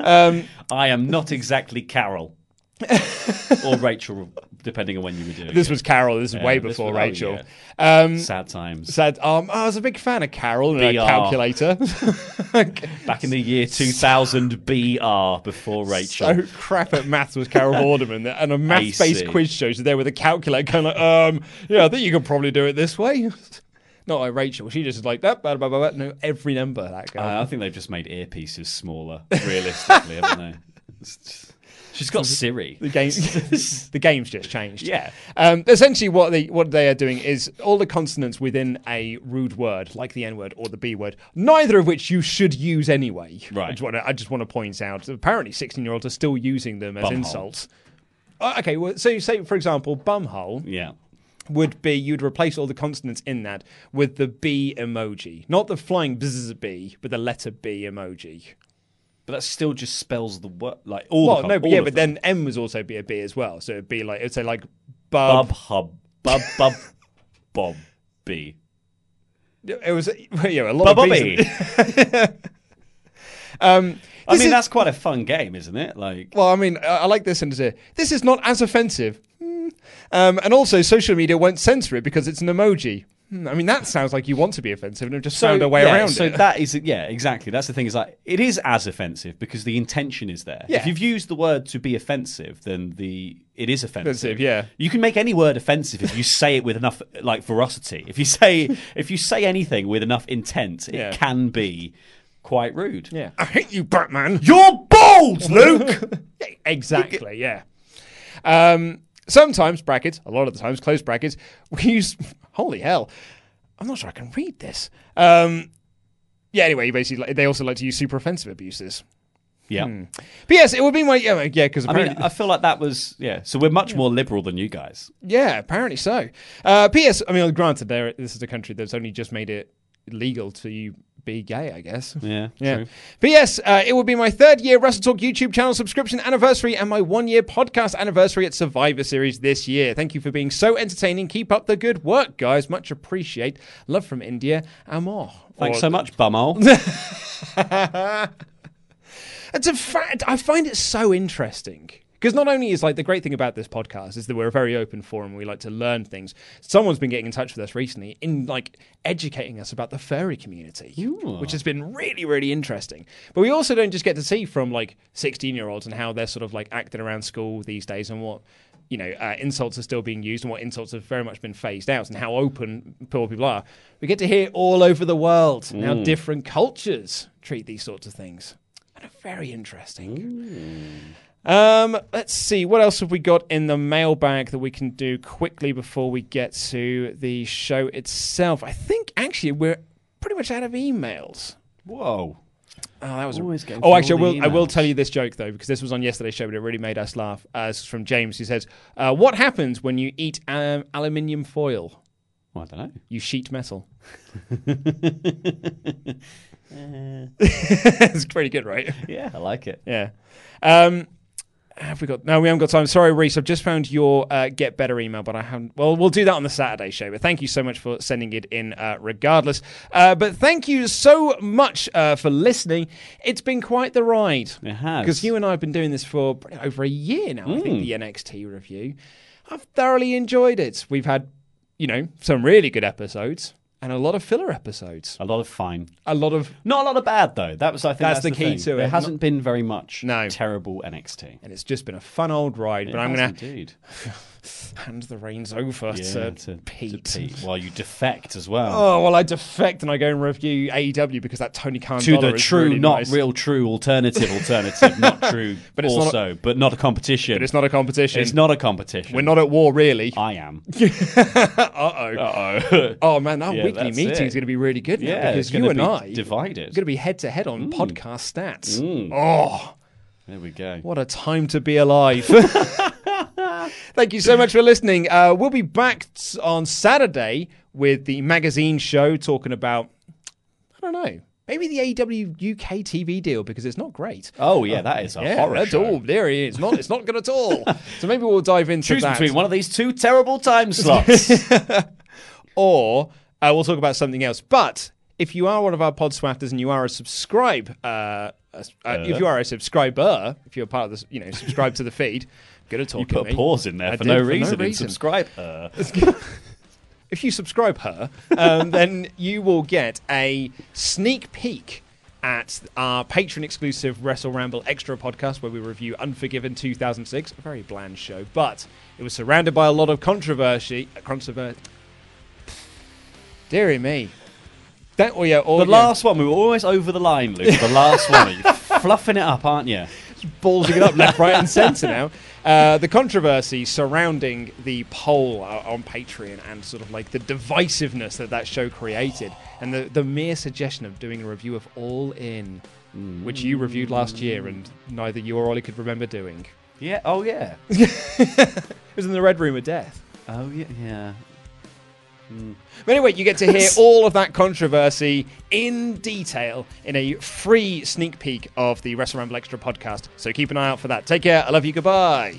Speaker 8: Um,
Speaker 9: I am not exactly Carol or Rachel, depending on when you were doing
Speaker 8: This
Speaker 9: it.
Speaker 8: was Carol. This is
Speaker 9: Yeah,
Speaker 8: way before
Speaker 9: was- oh,
Speaker 8: Rachel.
Speaker 9: yeah.
Speaker 8: Um,
Speaker 9: Sad times.
Speaker 8: Sad. um, I was a big fan of Carol and a
Speaker 9: BR.
Speaker 8: calculator.
Speaker 9: Back in the year 2000 BR before Rachel.
Speaker 8: so crap at maths was Carol Vorderman, and a maths-based quiz show. So there with a calculator, kind of like, um, yeah, I think you could probably do it this way. Not like Rachel. She just is like that. Blah, blah, blah, blah. No, every number that guy.
Speaker 9: Uh, I think they've just made earpieces smaller, realistically, haven't they? She's got Siri.
Speaker 8: The game, the game's just changed.
Speaker 9: Yeah.
Speaker 8: Um, essentially, what they what they are doing is all the consonants within a rude word, like the N word or the B word, neither of which you should use anyway.
Speaker 9: Right.
Speaker 8: I just want to, I just want to point out. Apparently, sixteen year olds are still using them as
Speaker 9: Bumhole.
Speaker 8: insults. Uh, okay, well, so you say, for example, bumhole
Speaker 9: Yeah.
Speaker 8: would be you'd replace all the consonants in that with the B emoji, not the flying bzz B, but the letter B emoji.
Speaker 9: But that still just spells the word like all.
Speaker 8: well,
Speaker 9: the,
Speaker 8: no, but
Speaker 9: all
Speaker 8: yeah, but
Speaker 9: them.
Speaker 8: then M was also be a B as well, so it'd be like it'd say like bub.
Speaker 9: Bub Hub Bub Bub Bob B.
Speaker 8: It was yeah, a lot
Speaker 9: Bub
Speaker 8: of B's. um,
Speaker 9: I mean,
Speaker 8: is-
Speaker 9: that's quite a fun game, isn't it? Like,
Speaker 8: well, I mean, I, I like this sentence here. This is not as offensive, Hmm. um, and also social media won't censor it because it's an emoji. Hmm, I mean, that sounds like you want to be offensive and have just found a way
Speaker 9: yeah,
Speaker 8: around
Speaker 9: so
Speaker 8: it.
Speaker 9: that is yeah, exactly. That's the thing. Is like it is as offensive because the intention is there.
Speaker 8: Yeah.
Speaker 9: If you've used the word to be offensive, then the it is offensive.
Speaker 8: Offensive, yeah.
Speaker 9: You can make any word offensive if you say it with enough like veracity. If you say if you say anything with enough intent, it
Speaker 8: Yeah.
Speaker 9: can be quite rude.
Speaker 8: yeah, I hate you, Batman.
Speaker 9: You're bald, Luke.
Speaker 8: exactly. Yeah. Um, sometimes brackets, a lot of the times close brackets. We use. Holy hell! I'm not sure I can read this. Um, yeah. Anyway, you basically, they also like to use super offensive abuses.
Speaker 9: yeah.
Speaker 8: Hmm. But yes, it would be my yeah yeah because
Speaker 9: I mean, I feel like that was yeah. So we're much more liberal than you guys.
Speaker 8: yeah apparently so. Uh, P.S. I mean, granted, there this is a country that's only just made it legal to be gay. I guess.
Speaker 9: Yeah,
Speaker 8: Yeah.
Speaker 9: true.
Speaker 8: P.S. Uh, it will be my third year Wrestle Talk YouTube channel subscription anniversary and my one year podcast anniversary at Survivor Series this year. Thank you for being so entertaining. Keep up the good work, guys. Much appreciate. Love from India. Amor.
Speaker 9: Thanks
Speaker 8: Or-
Speaker 9: so much, bumhole.
Speaker 8: It's a fact. I find it so interesting because not only is like the great thing about this podcast is that we're a very open forum. We like to learn things. Someone's been getting in touch with us recently in like educating us about the furry community, which has been really really interesting. But we also don't just get to see from like sixteen year olds and how they're sort of like acting around school these days and what. You know, uh, insults are still being used, and what insults have very much been phased out, and how open poor people are. We get to hear all over the world and how
Speaker 9: Mm.
Speaker 8: different cultures treat these sorts of things. And are very interesting. Um, let's see what else have we got in the mailbag that we can do quickly before we get to the show itself. I think actually we're pretty much out of emails.
Speaker 9: Whoa.
Speaker 8: Oh, that was.
Speaker 9: Always go
Speaker 8: Oh, actually, I will.
Speaker 9: the
Speaker 8: I will tell you this joke though, because this was on yesterday's show, but it really made us laugh. Uh, it's from James, who says, uh, "What happens when you eat um, aluminium foil?
Speaker 9: Well, I don't know.
Speaker 8: You sheet metal." it's pretty good, right?
Speaker 9: Yeah, I like it.
Speaker 8: Yeah. Um, have we got? No, we haven't got time. Sorry, Reese. I've just found your uh, get better email, but I haven't. Well, we'll do that on the Saturday show. But thank you so much for sending it in, uh, regardless. Uh, but thank you so much uh, for listening. It's been quite the ride.
Speaker 9: It has.
Speaker 8: Because you and I have been doing this for over a year now. I think
Speaker 9: Mm.
Speaker 8: the NXT review. I've thoroughly enjoyed it. We've had, you know, some really good episodes and a lot of filler episodes.
Speaker 9: A lot of fine.
Speaker 8: A lot of
Speaker 9: Not a lot of bad though. That was I think
Speaker 8: That's
Speaker 9: that's,
Speaker 8: the key
Speaker 9: thing.
Speaker 8: to it.
Speaker 9: There hasn't
Speaker 8: Not-
Speaker 9: been very much
Speaker 8: No.
Speaker 9: terrible NXT.
Speaker 8: and it's just been a fun old ride.
Speaker 9: It
Speaker 8: but I'm going to
Speaker 9: indeed.
Speaker 8: hand the reins over
Speaker 9: Yeah,
Speaker 8: to,
Speaker 9: to,
Speaker 8: Pete.
Speaker 9: to Pete. While you defect as well.
Speaker 8: Oh well, I defect and I go and review AEW because that Tony Khan
Speaker 9: to the true,
Speaker 8: really
Speaker 9: not
Speaker 8: nice.
Speaker 9: real, true alternative, alternative, not true.
Speaker 8: But it's not a-
Speaker 9: also, but not a competition.
Speaker 8: But it's not a competition.
Speaker 9: It's not a competition.
Speaker 8: We're not at war, really.
Speaker 9: I am.
Speaker 8: uh oh.
Speaker 9: Uh-oh.
Speaker 8: Oh man, that
Speaker 9: Yeah,
Speaker 8: weekly meeting is going to be really good now
Speaker 9: Yeah,
Speaker 8: because you and
Speaker 9: be
Speaker 8: I
Speaker 9: divided.
Speaker 8: are going to be head to head on podcast stats.
Speaker 9: Mm.
Speaker 8: Oh,
Speaker 9: There we go.
Speaker 8: what a time to be alive! Thank you so much for listening. Uh, we'll be back on Saturday with the magazine show talking about I don't know. Maybe the AEW UK TV deal because it's not great.
Speaker 9: Oh yeah, that is a
Speaker 8: yeah,
Speaker 9: horror
Speaker 8: that's
Speaker 9: show.
Speaker 8: all. There he is. Not. It's not good at all. so maybe we'll dive into
Speaker 9: Choose
Speaker 8: that.
Speaker 9: between one of these two terrible time slots.
Speaker 8: or uh, we'll talk about something else. But if you are one of our pod swatters and you are a subscribe, uh, uh, if you are a subscriber, if you're part of this, you know, subscribe to the feed. Good at talking.
Speaker 9: you put a pause in there
Speaker 8: I
Speaker 9: for no reason. and
Speaker 8: reason.
Speaker 9: subscribe. Uh,
Speaker 8: if you subscribe her, um, then you will get a sneak peek at our patron exclusive Wrestle Ramble Extra podcast where we review Unforgiven 2006, a very bland show, but it was surrounded by a lot of controversy. Controversy. Deary me. That, or,
Speaker 9: the last one, we were almost over the line, Luke. The last one, you're fluffing it up, aren't you?
Speaker 8: ballsing it up left, right, and centre now. Uh, the controversy surrounding the poll uh, on Patreon and sort of like the divisiveness that that show created, and the, the mere suggestion of doing a review of All In, which you reviewed last year and neither you or Ollie could remember doing.
Speaker 9: Yeah. Oh yeah.
Speaker 8: It was in the Red Room of Death.
Speaker 9: Oh yeah. Yeah. Mm.
Speaker 8: But anyway, you get to hear all of that controversy in detail in a free sneak peek of the Wrestle Ramble Extra podcast. So keep an eye out for that. Take care. I love you. Goodbye.